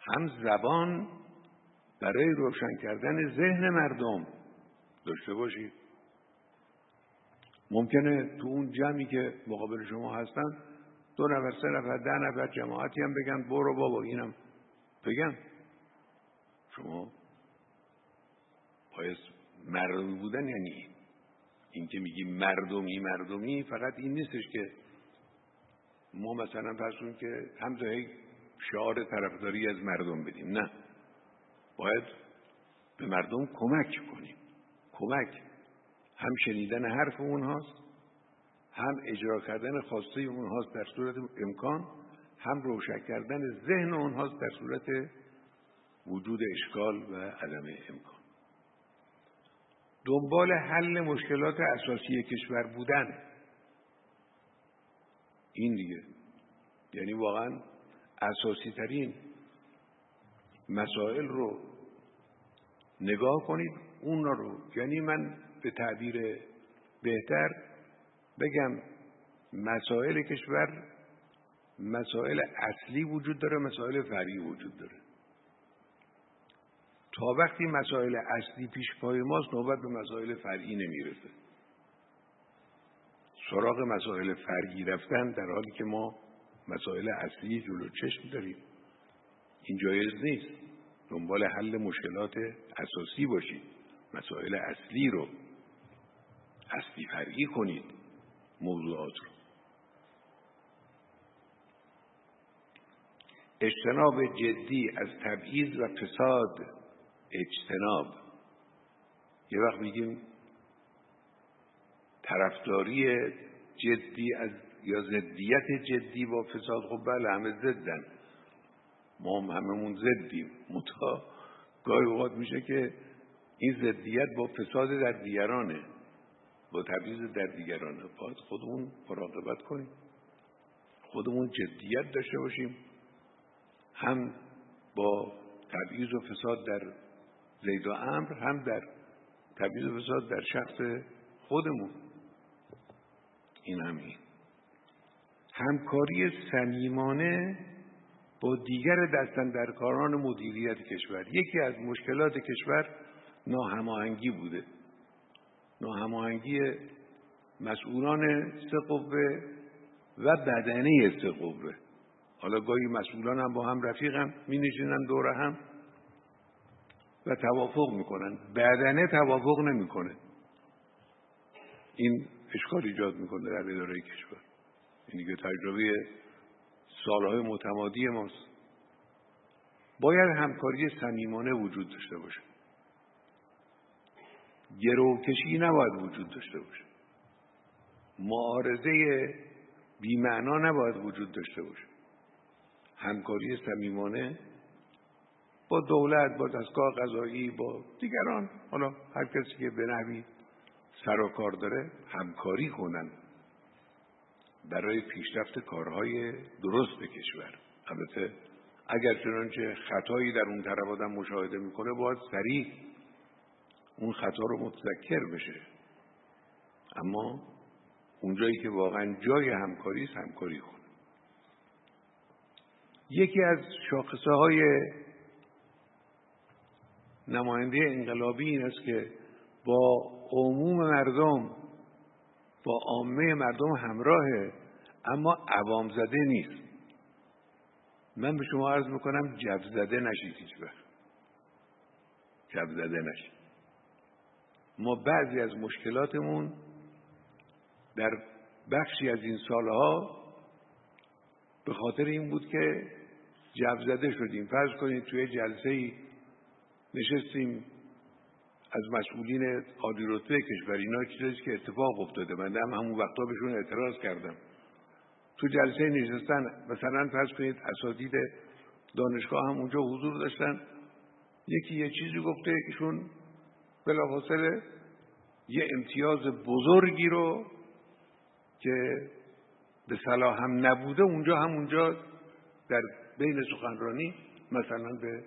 هم زبان برای روشن کردن ذهن مردم. داشته باشید. ممکنه تو اون جمعی که مقابل شما هستن دو نفر سه نفر ده نفر جماعتی هم بگن برو بابا اینم بگن. شما باید مردمی بودن یعنی این که میگی مردمی مردمی فقط این نیستش که ما مثلا فرسون که هم شعار طرفداری از مردم بدیم نه. باید به مردم کمک کنیم. کمک. هم شنیدن حرف اونهاست هم اجرا کردن خواسته اونهاست در صورت امکان هم روشن کردن ذهن اونهاست در صورت وجود اشکال و عدم امکان. دنبال حل مشکلات اساسی کشور بودن. این دیگه. یعنی واقعا اساسی ترین مسائل رو نگاه کنید اون رو. یعنی من به تعبیر بهتر بگم مسائل کشور مسائل اصلی وجود داره مسائل فرعی وجود داره. تا وقتی مسائل اصلی پیش پای ماست نوبت به مسائل فرعی نمی‌رسه. سراغ مسائل فرعی رفتن در حالی که ما مسائل اصلی جلو چشم داریم. این جایز نیست. دنبال حل مشکلات اساسی باشید. مسائل اصلی رو اصلی فرعی کنید. موضوعات رو. اجتناب جدی از تبعیض و فساد. اجتناب. یه وقت میگیم طرفداری جدی از یا ضدیت جدی با فساد. خب بله همه ضدن ما هم هممون ضدیم متا گاهی اوقات میشه که این ضدیت با فساد در دیگرانه. با تبعیض در دیگرانه باید خودمون مراقبت کنیم. خودمون جدیت داشته باشیم. هم با تبعیض و فساد در زید و امر هم در تبعیض و فساد در شخص خودمون. این همین همکاری صمیمانه با دیگر دستندرکاران مدیریت کشور. یکی از مشکلات کشور ناهماهنگی بوده. ناهماهنگی مسئولان سه قوه و بدنه سه قوه. حالا گاهی مسئولان هم با هم رفیقن می نشینن دور هم و توافق می‌کنن. بدنه توافق نمی‌کنه. این اشکال ایجاد می‌کنه در اداره کشور. این دیگه تجربه سالهای متمادی ماست. باید همکاری صمیمانه وجود داشته باشه. گروکشی نباید وجود داشته باشه. معارضه بیمعنا نباید وجود داشته باشه. همکاری صمیمانه با دولت با دستگاه قضایی با دیگران. حالا هر کسی که به نحوی سر و کار داره همکاری کنن برای پیشرفت کارهای درست کشور. البته اگر چنانچه خطایی در اون طرف آدم مشاهده می‌کنه باید سریع اون خطا رو متذکر بشه. اما اونجایی که واقعا جای همکاری است همکاری کنه یکی از شاخصه های نماینده انقلابی این است که با عموم مردم با عامه مردم همراهه اما عوام زده نیست. من به شما عرض می‌کنم جب زده نشید هیچ وقت جب زده نشید. ما بعضی از مشکلاتمون در بخشی از این سالها به خاطر این بود که جب زده شدیم. فرض کنید توی جلسه ای نشستیم از مسئولین عالی رتبه کشور اینا چیزی که اتفاق افتاده. من هم همون وقتا بهشون اعتراض کردم. تو جلسه نشستن مثلا فرض کنید اساتید دانشگاه هم اونجا حضور داشتن. یکی یه چیزی گفته ایشون بلافاصله یه امتیاز بزرگی رو که به صلاح هم نبوده اونجا همونجا در بین سخنرانی مثلا به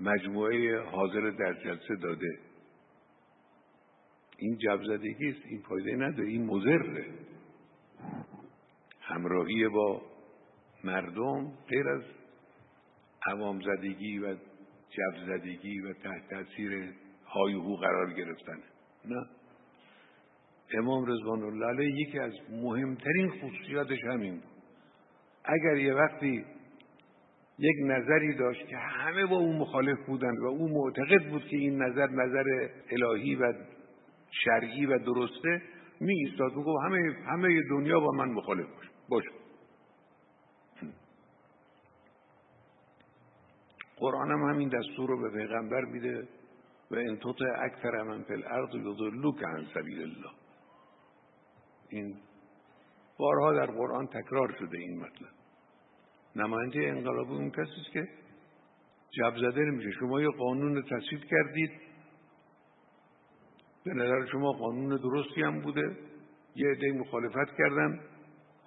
مجموعه حاضر در جلسه داده. این جبزدگی است این فایده نداره این مضره. همراهی با مردم غیر از عوام زدگی و جبزدگی و تحت تاثیر هایهو قرار گرفتن. نه. امام رضوان الله علیه یکی از مهمترین خصوصیاتش همین بود. اگر یه وقتی یک نظری داشت که همه با او مخالف بودند و او معتقد بود که این نظر نظر الهی و شرعی و درسته می ایستاد می‌گفت همه همه دنیا با من مخالف باش باش. قرآن هم همین دستور رو به پیغمبر میده. و ان تطع اکثر من فی الارض یضلوک عن سبیل الله. این بارها در قرآن تکرار شده این مطلب. نماینده انقلابی اون کسی است که جب زده نمیشه. شما یه قانون تصویب کردید. به نظر شما قانون درستی هم بوده. یه عده مخالفت کردن.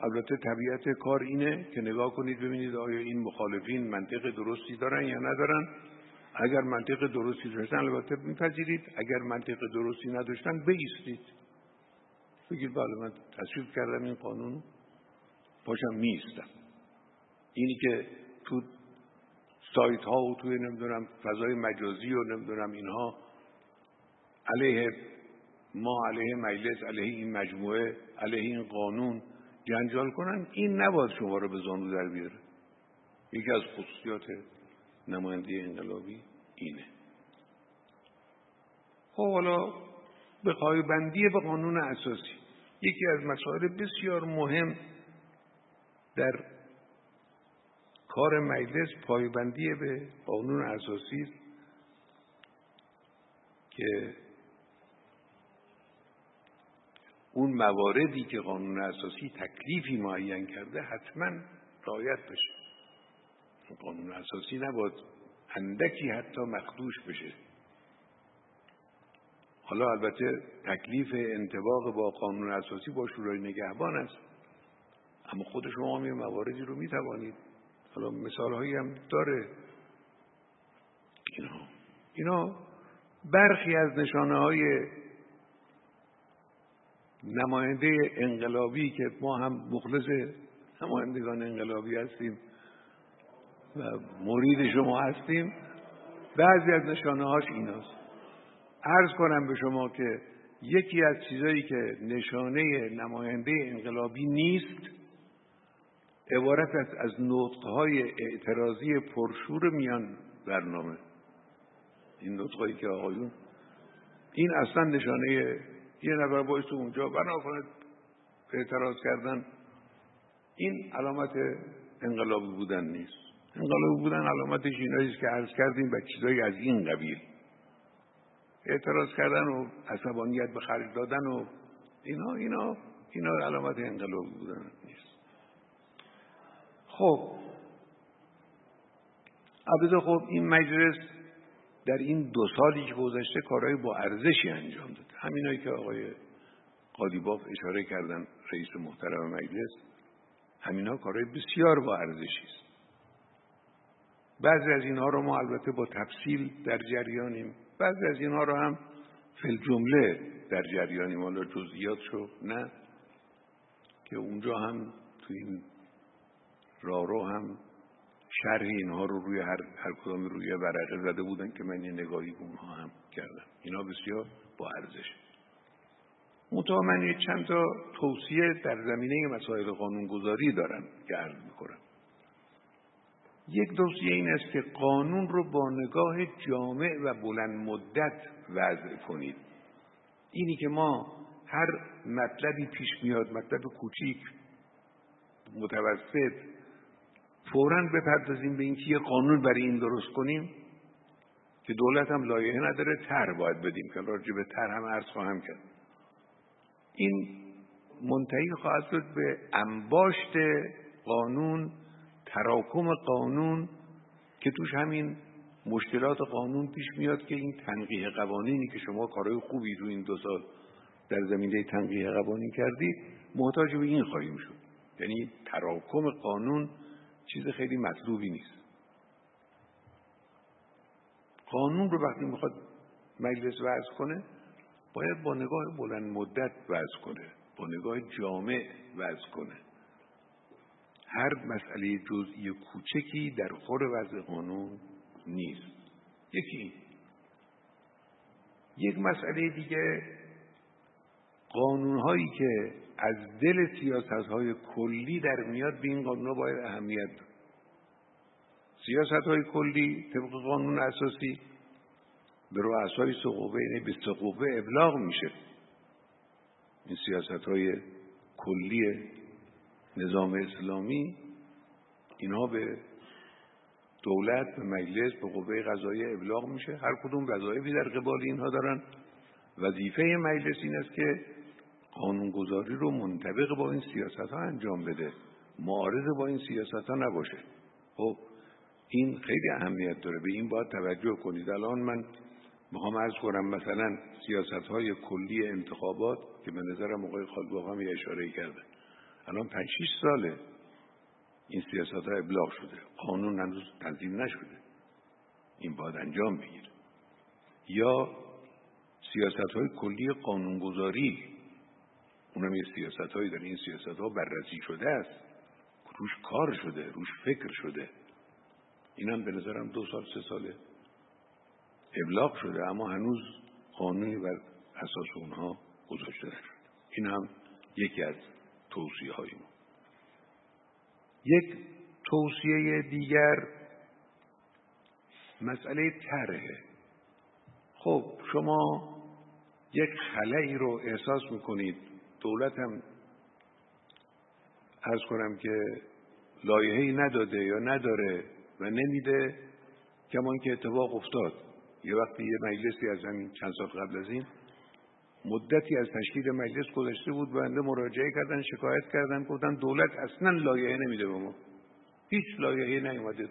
البته طبیعت کار اینه که نگاه کنید ببینید آیا این مخالفین منطق درستی دارن یا ندارن. اگر منطق درستی داشتن البته میپذیرید. اگر منطق درستی نداشتن بیستید بگید بله من تصویب کردم این قانون باشم میستم اینی که تو سایت ها و توی نمی‌دونم فضای مجازی و نمی‌دونم اینها علیه ما علیه مجلس علیه این مجموعه علیه این قانون جنجال کنن این نباید شما رو به زانو در بیاره. یکی از خصوصیات نماینده انقلابی اینه خب حالا به بندی به قانون اساسی یکی از مسائل بسیار مهم در کار مجلس پایبندی به قانون اساسی است که اون مواردی که قانون اساسی تکلیفی معین کرده حتما رعایت بشه. قانون اساسی نباید اندکی حتی مخدوش بشه. حالا البته تکلیف انتباق با قانون اساسی با شورای نگهبان است. اما خود شما می مواردی رو می توانید حالا مثال هایی هم داره. اینا. اینا برخی از نشانه های نماینده انقلابی که ما هم مخلص نمایندگان انقلابی هستیم و مرید شما هستیم. بعضی از نشانه هاش ایناست. عرض کنم به شما که یکی از چیزایی که نشانه نماینده انقلابی نیست عبارت است از های اعتراضی پرشور میان برنامه. این نطقهایی که آقایون این اصلا نشانه یه نفر باید تو اونجا بنا کنه اعتراض کردن این علامت انقلابی بودن نیست. انقلابی بودن علامتش اینایی که عرض کردیم و چیزایی از این قبیل. اعتراض کردن و عصبانیت به خرج دادن و اینا اینا اینا علامت انقلابی بودن. نیست. خب. البته خب این مجلس در این دو سالی که گذشته کارهای با ارزشی انجام داده همینایی که آقای قادیباف اشاره کردن رئیس محترم مجلس همینا کارهای بسیار با ارزشی است. بعضی از اینها رو ما البته با تفصیل در جریانیم. بعضی از اینها رو هم فل جمله در جریانیم. حالا جزئیات شو نه؟ که اونجا هم تو این رارو هم شرح اینها رو روی هر, هر کدام روی ورقه زده بودن که من یه نگاهی اونها هم کردم. اینا بسیار با ارزش. منتها من یه چند تا توصیه در زمینه مسائل قانونگذاری دارم که عرض می‌کنم. یک توصیه این است که قانون رو با نگاه جامع و بلند مدت وضع کنید. اینی که ما هر مطلبی پیش میاد مطلب کوچیک متوسط فورا بپردازیم به اینکه یه قانون برای این درست کنیم که دولت هم لایحه نداره تر باید بدیم که راجع به تر هم عرض خواهم کرد. این منتهی خواهد شد به انباشت قانون تراکم قانون که توش همین مشکلات قانون پیش میاد که این تنقیه قوانینی که شما کارهای خوبی رو این دو سال در زمینه تنقیه قوانین کردید محتاج به این خواهیم شد. یعنی تراکم قانون چیز خیلی مطلوبی نیست. قانون رو وقتی می‌خواد مجلس وضع کنه باید با نگاه بلند مدت وضع کنه با نگاه جامع وضع کنه. هر مسئله جزئی کوچکی در خور وضع قانون نیست. یکی یک مسئله دیگه قانون هایی که از دل سیاست های کلی در میاد به این قانون باید اهمیت داد. سیاست های کلی طبق قانون اساسی به رؤسای سقوبه یعنی به سقوبه ابلاغ میشه. این سیاست های کلی نظام اسلامی اینها به دولت به مجلس به قوه قضاییه ابلاغ میشه. هر کدوم وظایفی در قبال اینها دارن. وظیفه مجلس این است که قانونگذاری رو منطبق با این سیاست ها انجام بده. معارض با این سیاست ها نباشه. خب این خیلی اهمیت داره. به این باید توجه کنید. الان من می‌خوام ارز کنم مثلا سیاست های کلی انتخابات که به نظرم آقای خالباغ هم اشاره کرده. الان 5 6 ساله. این سیاست ها ابلاغ شده. قانون هنوز تنظیم نشده. این باید انجام بگیره. یا سیاست های کلی قانونگذاری. اونم یه سیاست هایی داره. این سیاست ها بررسی شده است. روش کار شده. روش فکر شده. اینم به نظرم دو سال سه ساله ابلاغ شده. اما هنوز قانونی بر اساس اونها گذاشته نشده. این هم یکی از توصیه های ما یک توصیه دیگر مسئله طرحه. خب شما یک خلایی رو احساس می‌کنید. دولت هم ارز کنم که لایحه‌ای نداده یا نداره و نمیده کمان که اتفاق افتاد. یه وقتی یه مجلسی از همین چند سال قبل از این مدتی از تشکیل مجلس گذشته بود بنده مراجعه کردن شکایت کردن گفتن دولت اصلا لایحه نمیده به ما. هیچ لایحه نیومده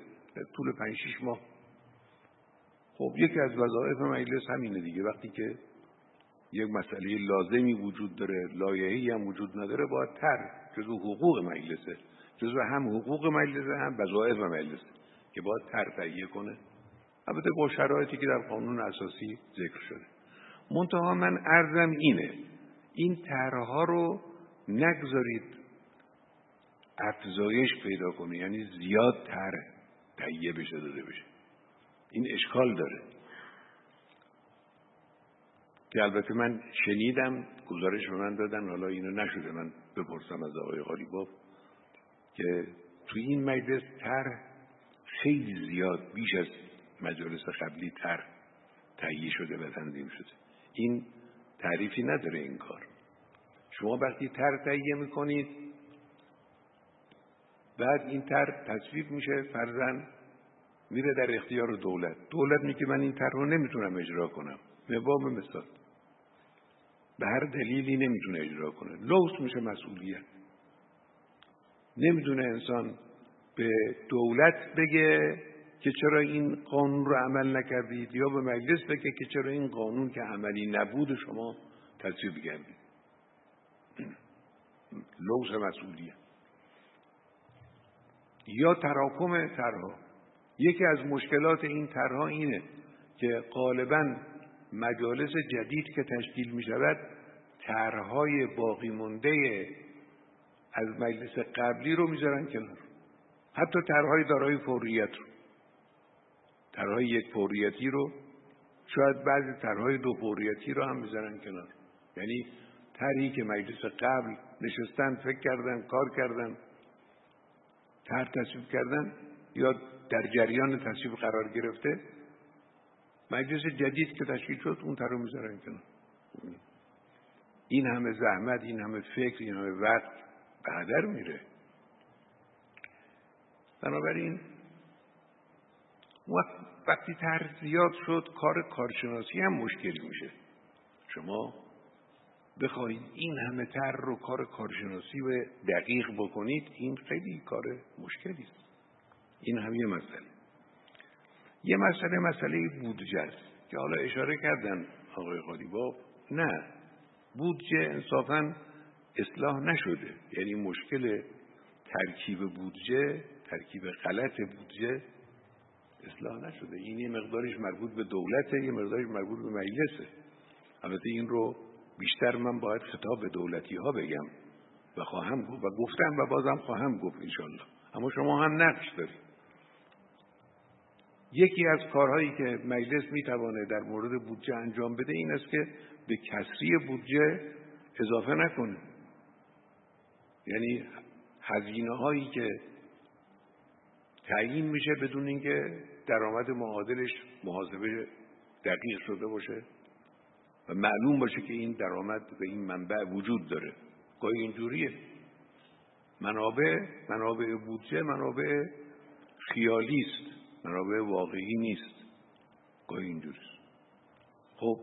طول پنج شیش ماه. خب یکی از وظایف مجلس همینه دیگه. وقتی که یک مسئله لازمی وجود داره لایحه‌ای هم وجود نداره باید تر جزو حقوق مجلسه جزو هم حقوق مجلسه هم وظایف مجلسه که باید تر تهیه کنه. البته با شرایطی که در قانون اساسی ذکر شده. منتها من ارزم اینه این طرحها رو نگذارید افزایش پیدا کنه یعنی زیاد تر تهیه بشه داده بشه. این اشکال داره. که البته من شنیدم گزارش به من دادن حالا اینو نشده من بپرسم از آقای غالیباف که توی این مجلس تر خیلی زیاد بیش از مجالس قبلی تر تهیه شده و تنظیم شده. این تعریفی نداره این کار. شما وقتی تر تهیه می‌کنید بعد این تر تصویب میشه فرزن میره در اختیار دولت. دولت میگه من این تر رو نمی‌تونم اجرا کنم. به باب مثال به هر دلیلی نمی‌تونه اجرا کنه. لوس میشه مسئولیت. نمی‌دونه انسان به دولت بگه که چرا این قانون رو عمل نکردید؟ یا به مجلس بگه که چرا این قانون که عملی نبود شما تصویب کردید لوس مسئولیت. یا تراکم ترها یکی از مشکلات این ترها اینه که غالبا مجالس جدید که تشکیل می شود طرحهای باقی مونده از مجلس قبلی رو می‌ذارن کنار. حتی طرحهای دارای فوریت رو. طرحهای یک فوریتی رو شاید بعضی طرحهای دو فوریتی رو هم می‌ذارن کنار. یعنی طرحی که مجلس قبل نشستن فکر کردن کار کردن طرح تصویب کردن یا در جریان تصویب قرار گرفته مجلس جدید که تشکیل شد اون طرح می‌ذارن کنار. این همه زحمت این همه فکر این همه وقت به هدر میره. بنابراین وقتی تر زیاد شد کار کارشناسی هم مشکلی میشه. شما بخواید این همه تر رو کار کارشناسی و دقیق بکنید این خیلی کار مشکلی است. این هم یه مسئله. یه مسئله مسئله بودجه است که حالا اشاره کردن آقای قالیباف نه بودجه انصافا اصلاح نشده. یعنی مشکل ترکیب بودجه ترکیب غلط بودجه اصلاح نشده. این یه مقدارش مربوط به دولته یه مقدارش مربوط به مجلسه. البته این رو بیشتر من باید خطاب به دولتی ها بگم و خواهم گفت و گفتم و بازم خواهم گفت انشالله اما شما هم نقش دارید. یکی از کارهایی که مجلس می‌توانه در مورد بودجه انجام بده این است که به کسری بودجه اضافه نکنه. یعنی هزینه هایی که تعیین میشه بدون اینکه درآمد معادلش محاسبه دقیق شده باشه و معلوم باشه که این درآمد به این منبع وجود داره. گاهی اینجوریه. منابع منابع بودجه منابع خیالی است. منابع واقعی نیست. گاهی اینجوریست خب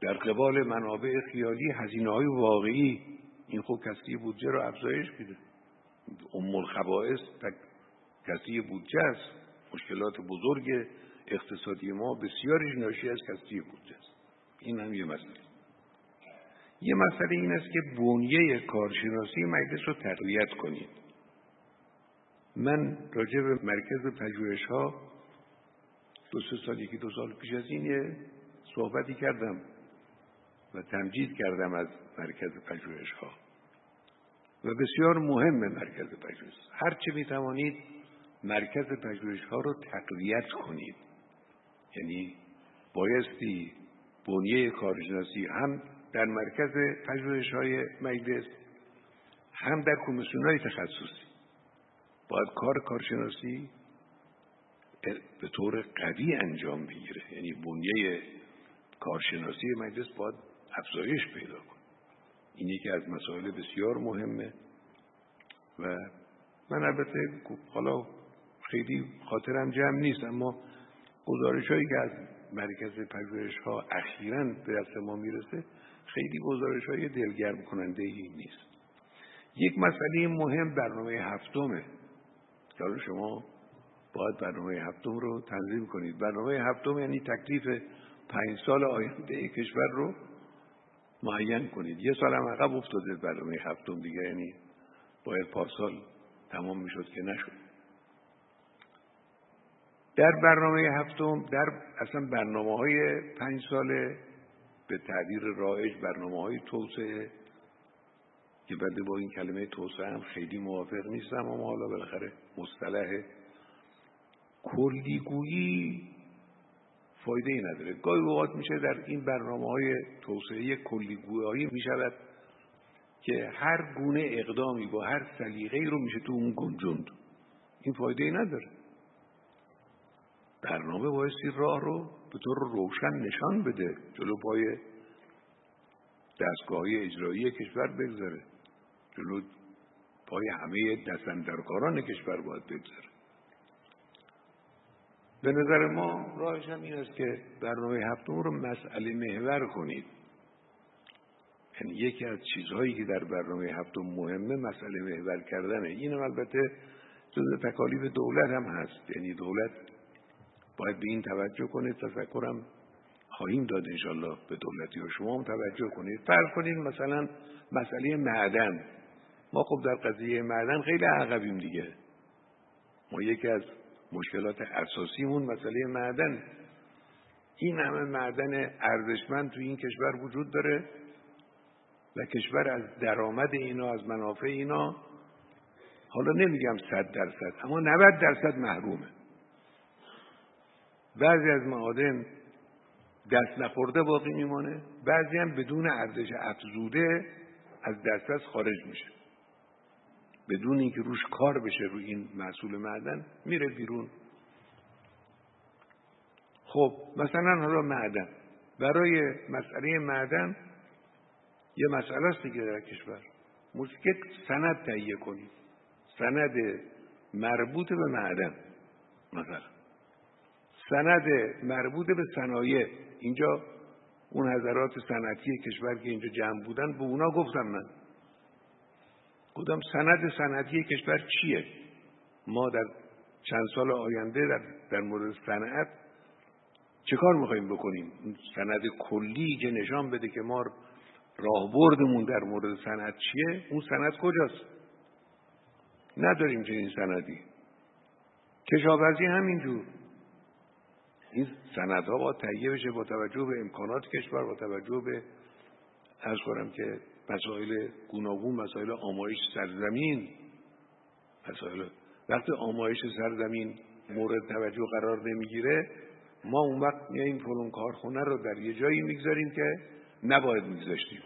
در قبال منابع خیالی هزینه های واقعی این خب کسی بودجه رو افزایش میده. ام الخبائث کسی بودجه است. مشکلات بزرگ اقتصادی ما بسیارش ناشی از کسی بودجه است. این هم یه مسئله. یه مسئله این است که بنیه کارشناسی مجلس رو تقویت کنید. من راجع به مرکز پژوهش ها دو سه سال یکی دو سال پیش از این یه صحبتی کردم و تمجید کردم از مرکز پژوهش ها و بسیار مهم مرکز پژوهش. هر چه می توانید مرکز پژوهش ها رو تقویت کنید. یعنی بایستی بنیه کارشناسی هم در مرکز پژوهش های مجلس هم در کمیسیون های تخصصی. باید کار کارشناسی به طور قوی انجام بگیره. یعنی بنیه کارشناسی مجلس باید افزایش پیدا کنه. این یکی از مسائل بسیار مهمه و من البته حالا خیلی خاطرم جمع نیست اما گزارش هایی که از مرکز پژوهش ها اخیرا به دست ما می‌رسه خیلی گزارش های دلگرم کننده ای نیست. یک مسئله مهم برنامه هفتمه. حالا شما باید برنامه هفتم رو تنظیم کنید. برنامه هفتم یعنی تکلیف پنج سال آینده کشور رو معین کنید. یه سال هم عقب افتاده برنامه هفتم دیگه یعنی باید پارسال تمام می‌شد که نشد. در برنامه هفتم در اصلا برنامه های پنج ساله به تعبیر رایج برنامه های توسعه که بنده با این کلمه توسعه هم خیلی موافق نیستم اما حالا بالاخره مصطلح کلیگویی فایده ای نداره. گاهی اوقات میشه در این برنامه های توسعه کلیگویی می شود که هر گونه اقدامی با هر سلیقه رو میشه تو اون گنجوند. این فایده ای نداره. برنامه بایستی راه رو به طور روشن نشان بده جلو پای دستگاهی اجرایی کشور بگذاره. جلو پای همه دستندرکاران کشور باید بگذاره. به نظر ما راهش هم این است که برنامه هفتم رو مسئله محور کنید. یعنی یکی از چیزهایی که در برنامه هفتم مهمه مسئله محور کردنه. اینم البته جز تکالیف دولت هم هست. یعنی دولت باید به این توجه کنه تفکرم خواهیم داد انشالله به دولتی و شما هم توجه کنید. فرض کنید مثلا مسئله معدن. ما خب در قضیه معدن خیلی عقبیم دیگه. ما یکی از مشکلات اساسیمون مسئله معدن. این همه معدن ارزشمند تو این کشور وجود داره و کشور از درآمد اینا از منافع اینا حالا نمیگم صد درصد اما 90 درصد محرومه. بعضی از معادن دست نخورده باقی میمانه بعضی هم بدون ارزش افزوده از دسترس خارج میشه. بدون اینکه روش کار بشه روی این محصول معدن میره بیرون. خب مثلا حالا معدن. برای مسئله معدن یه مسئله است دیگه در کشور. مشکل سند تهیه کنید سند مربوط به معدن مثلا. سند مربوط به صنایع. اینجا اون حضرات صنعتی کشور که اینجا جمع بودن به اونا گفتم من. گفتم سند صنعتی کشور چیه؟ ما در چند سال آینده در, در مورد صنعت چه کار می‌خوایم بکنیم؟ سند کلی که نشان بده که ما راهبردمون در مورد صنعت چیه؟ اون سند کجاست؟ نداریم چنین سندی. کشاورزی همینجور. این سندها با تهیه بشه با توجه به امکانات کشور با توجه به ارز کنم که مسائل گوناگون مسائل آمایش سرزمین مسائل وقتی آمایش سرزمین مورد توجه قرار نمی‌گیره ما اون وقت میاییم فلون کارخونه رو در یه جایی می‌گذاریم که نباید میگذاشتیم.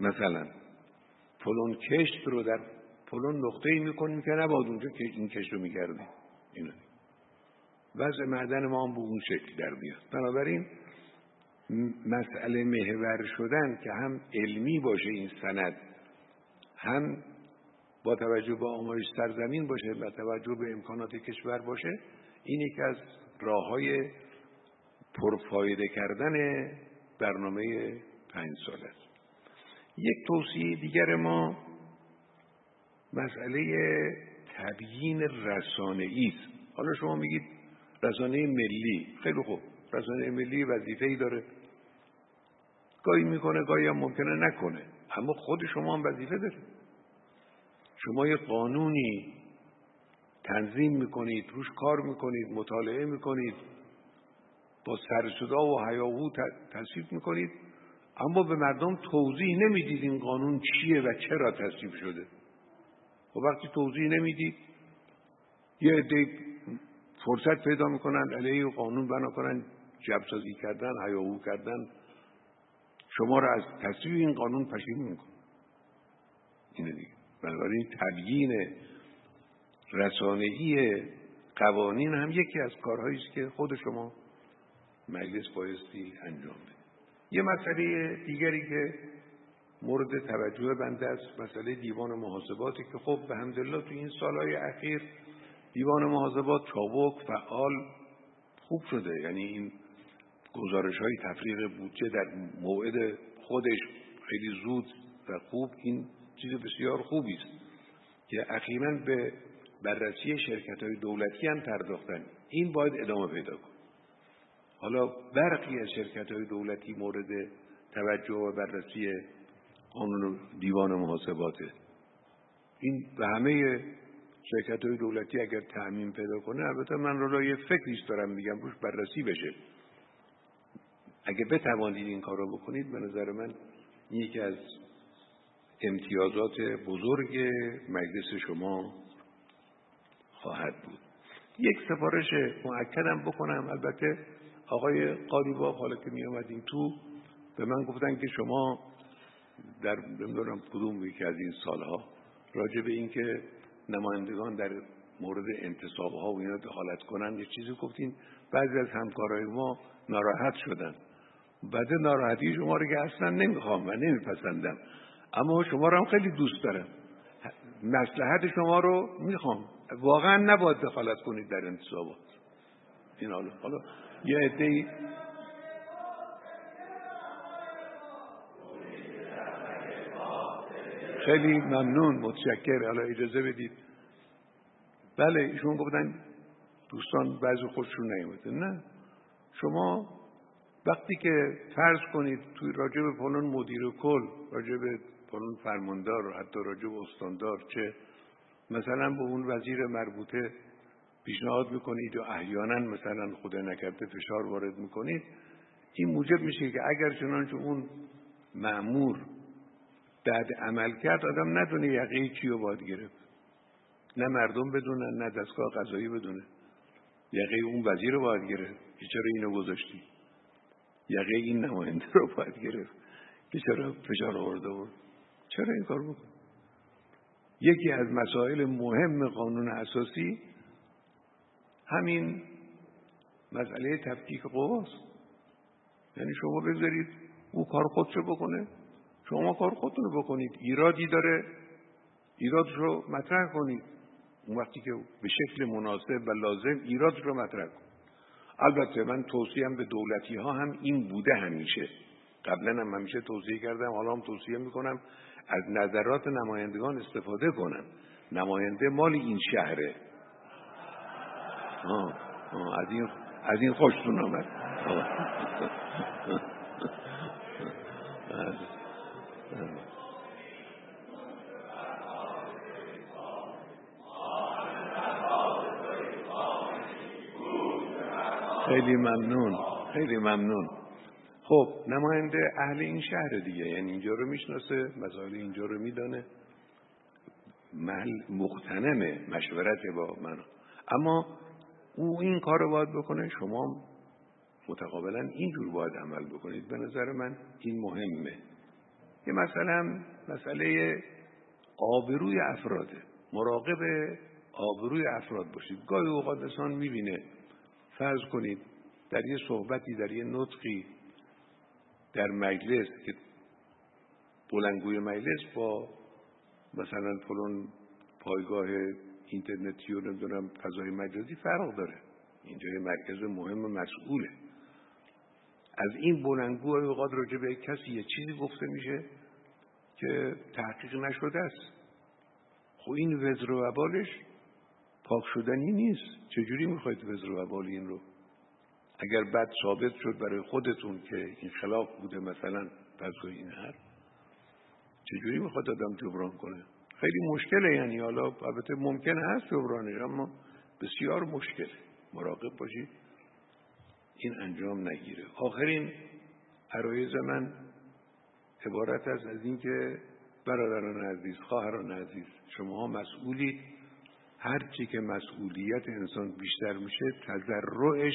مثلا فلون کشت رو در فلون نقطه ای می‌کنیم که نباید اونجا که این کشت رو می‌کردیم. اینو. وضع معدن ما هم به اون شکل در میاد. بنابراین مسئله محور شدن که هم علمی باشه این سند هم با توجه به آمایش سرزمین باشه و توجه به امکانات کشور باشه این یکی از راه های پرفایده کردن برنامه پنج سال است. یک توصیه دیگر ما مسئله تبیین رسانه است. حالا شما میگید رسانه ملی. خیلی خوب. رسانه ملی وظیفه ای داره. گاهی می‌کنه گاهی هم ممکنه نکنه. اما خود شما هم وظیفه داره شما یه قانونی تنظیم می‌کنید روش کار می‌کنید مطالعه می‌کنید با سرصدا و هیاهو تصویب می‌کنید. اما به مردم توضیح نمی‌دید این قانون چیه و چرا تصویب شده. و وقتی توضیح نمی‌دید یه عده فرصت پیدا می‌کنن علیه قانون بنا کنن جبسازی کردن هیاهو کردن. شما را از تصویب این قانون پشیمون میکن اینه دیگه. بنابراین تبیین رسانه‌ای قوانین هم یکی از کارهایی است که خود شما مجلس بایستی انجام بده یه مسئله دیگری که مورد توجه بنده است مسئله دیوان محاسباتی که خب به همدلله تو این سالهای اخیر دیوان محاسبات چابک فعال خوب شده. یعنی این گزارش های تفریق بودجه در موعد خودش خیلی زود و خوب این چیز بسیار خوبی است که اخیرا به بررسی شرکت های دولتی هم پرداختن. این باید ادامه پیدا کن حالا برخی از شرکت های دولتی مورد توجه و بررسی قانون دیوان محاسباته این به همه شرکت های دولتی اگر تعمین پیدا کنه البته من رو یه فکریست دارم میگم روش بررسی بشه. اگه بتوانید این کار رو بکنید به نظر من یکی از امتیازات بزرگ مجلس شما خواهد بود. یک سفارش معکدم بکنم. البته آقای قالیباف حالا که می آمدیم تو به من گفتن که شما در نمی‌دونم کدوم یکی از این سالها راجع به اینکه نمایندگان در مورد انتصاب ها و اینا دخالت کنن یه چیزی گفتین بعضی از همکارای ما ناراحت شدن. بعد ناراحتی شما رو که اصلا نمی‌خوام و نمیپسندم. اما شما رو هم خیلی دوست دارم. مسلحت شما رو می‌خوام. واقعا نباید دخالت کنید در انتصابات. این حالا حالا یه عده خیلی ممنون متشکر حالا اجازه بدید. بله ایشون گفتن دوستان بعضی خودشون نیومده نه؟ شما وقتی که فرض کنید توی راجع به فلان مدیر کل راجع به فلان فرماندار حتی راجع استاندار چه مثلا به اون وزیر مربوطه پیشنهاد می‌کنید یا احیانا مثلا خدا نکرده فشار وارد می‌کنید این موجب میشه که اگر چنانچه اون معمور بعد عمل کرد آدم ندونه یقه چی رو باید گرفت. نه مردم بدونن نه دستگاه قضایی بدونه. یقه اون وزیر رو باید گرفت که چرا اینو گذاشتی؟ یقه این نماینده رو باید گرفت که چرا فشار آورده بود؟ چرا این کار بکن؟ یکی از مسائل مهم قانون اساسی همین مسئله تفکیک قواست یعنی شما بذارید او کار خودشو بکنه شما کار خودتون رو بکنید. ایرادی داره. ایراد رو مطرح کنید. اون وقتی که به شکل مناسب و لازم ایراد رو مطرح کنید. البته من توصیم به دولتی ها هم این بوده همیشه. قبلا هم همیشه توصیه کردم حالا هم توصیه می‌کنم از نظرات نمایندگان استفاده کنم. نماینده مال این شهره. آه آه از این از این خوشتون آمد. خیلی ممنون خیلی ممنون. خب نماینده اهل این شهر دیگه یعنی اینجا رو می‌شناسه مسائل اینجا رو میدانه. مقتنمه مشورت با من. اما او این کار رو باید بکنه شما متقابلا اینجور باید عمل بکنید. به نظر من این مهمه. یه مثلا مسئله آبروی افراده. مراقب آبروی افراد باشید. گاهی اوقات انسان می‌بینه فرض کنید در یه صحبتی در یه نطقی در مجلس که بلنگوی مجلس با مثلا فلان پایگاه اینترنتی و نمی‌دونم فضای مجازی فرق داره. اینجا مرکز مهم مسئوله. از این بلنگو اوقات راجع به کسی یه چیزی گفته میشه که تحقیق نشده است. خب این وزر و پاک شدنی نیست. چجوری می‌خواید وزر و وبال این رو؟ اگر بعد ثابت شد برای خودتون که این خلاف بوده مثلا پس این هر چجوری می‌خواد آدم جبران کنه؟ خیلی مشکله یعنی. حالا البته ممکن هست جبرانش اما بسیار مشکله. مراقب باشید. این انجام نگیره. آخرین عرایز من عبارت است از اینکه برادران عزیز خواهران عزیز شما مسئولید. هرچی که مسئولیت انسان بیشتر میشه تذرعش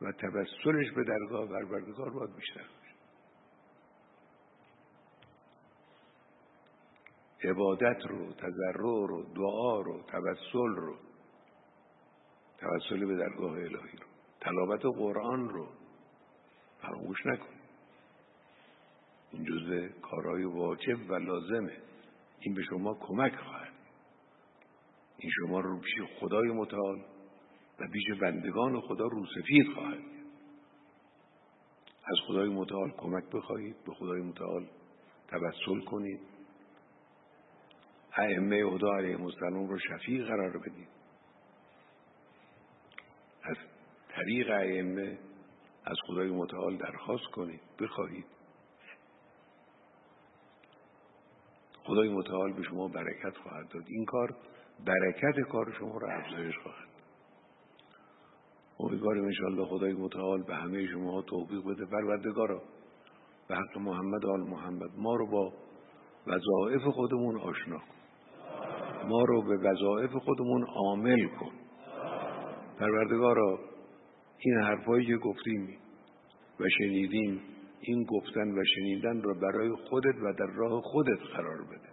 و توسلش به درگاه پروردگار باید بیشتر باشه. عبادت رو تذرع رو دعا رو توسل رو توسل به درگاه الهی رو تلاوت قرآن رو فراموش نکن. این جزء کارهای واجب و لازمه. این به شما کمک خواهد این شما رو پیش خدای متعال و پیش بندگان خدا روسفید خواهد از خدای متعال کمک بخواهید به خدای متعال توسل کنید. ائمه هدا علیهم السلام رو شفیع قرار بدید. از طریق ائمه از خدای متعال درخواست کنید بخواهید. خدای متعال به شما برکت خواهد داد. این کار برکت کار شما را افزایش خواهد. امیدواریم انشاءالله خدای متعال به همه شما توفیق بده. پروردگارا به حق محمد آل محمد ما رو با وظایف خودمون آشنا کن. ما رو به وظایف خودمون عامل کن. پروردگارا این حرفایی که گفتیم و شنیدیم این گفتن و شنیدن را برای خودت و در راه خودت قرار بده.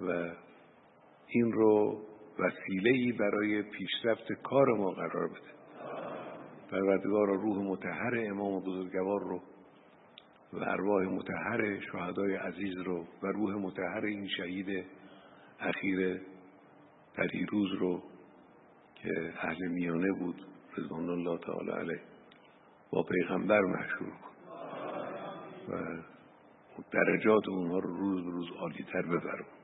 و این رو وسیله برای پیشرفت کار ما قرار بده. پروردگار روح متحر امام بزرگوار رو و ارواح متحر شهدای عزیز رو و روح متحر این شهید اخیر پریروز رو که اهل میانه بود رضوان الله تعالی علیه با پیغمبر محشور کن. و درجات اونها رو روز به روز عالی تر بفرمون و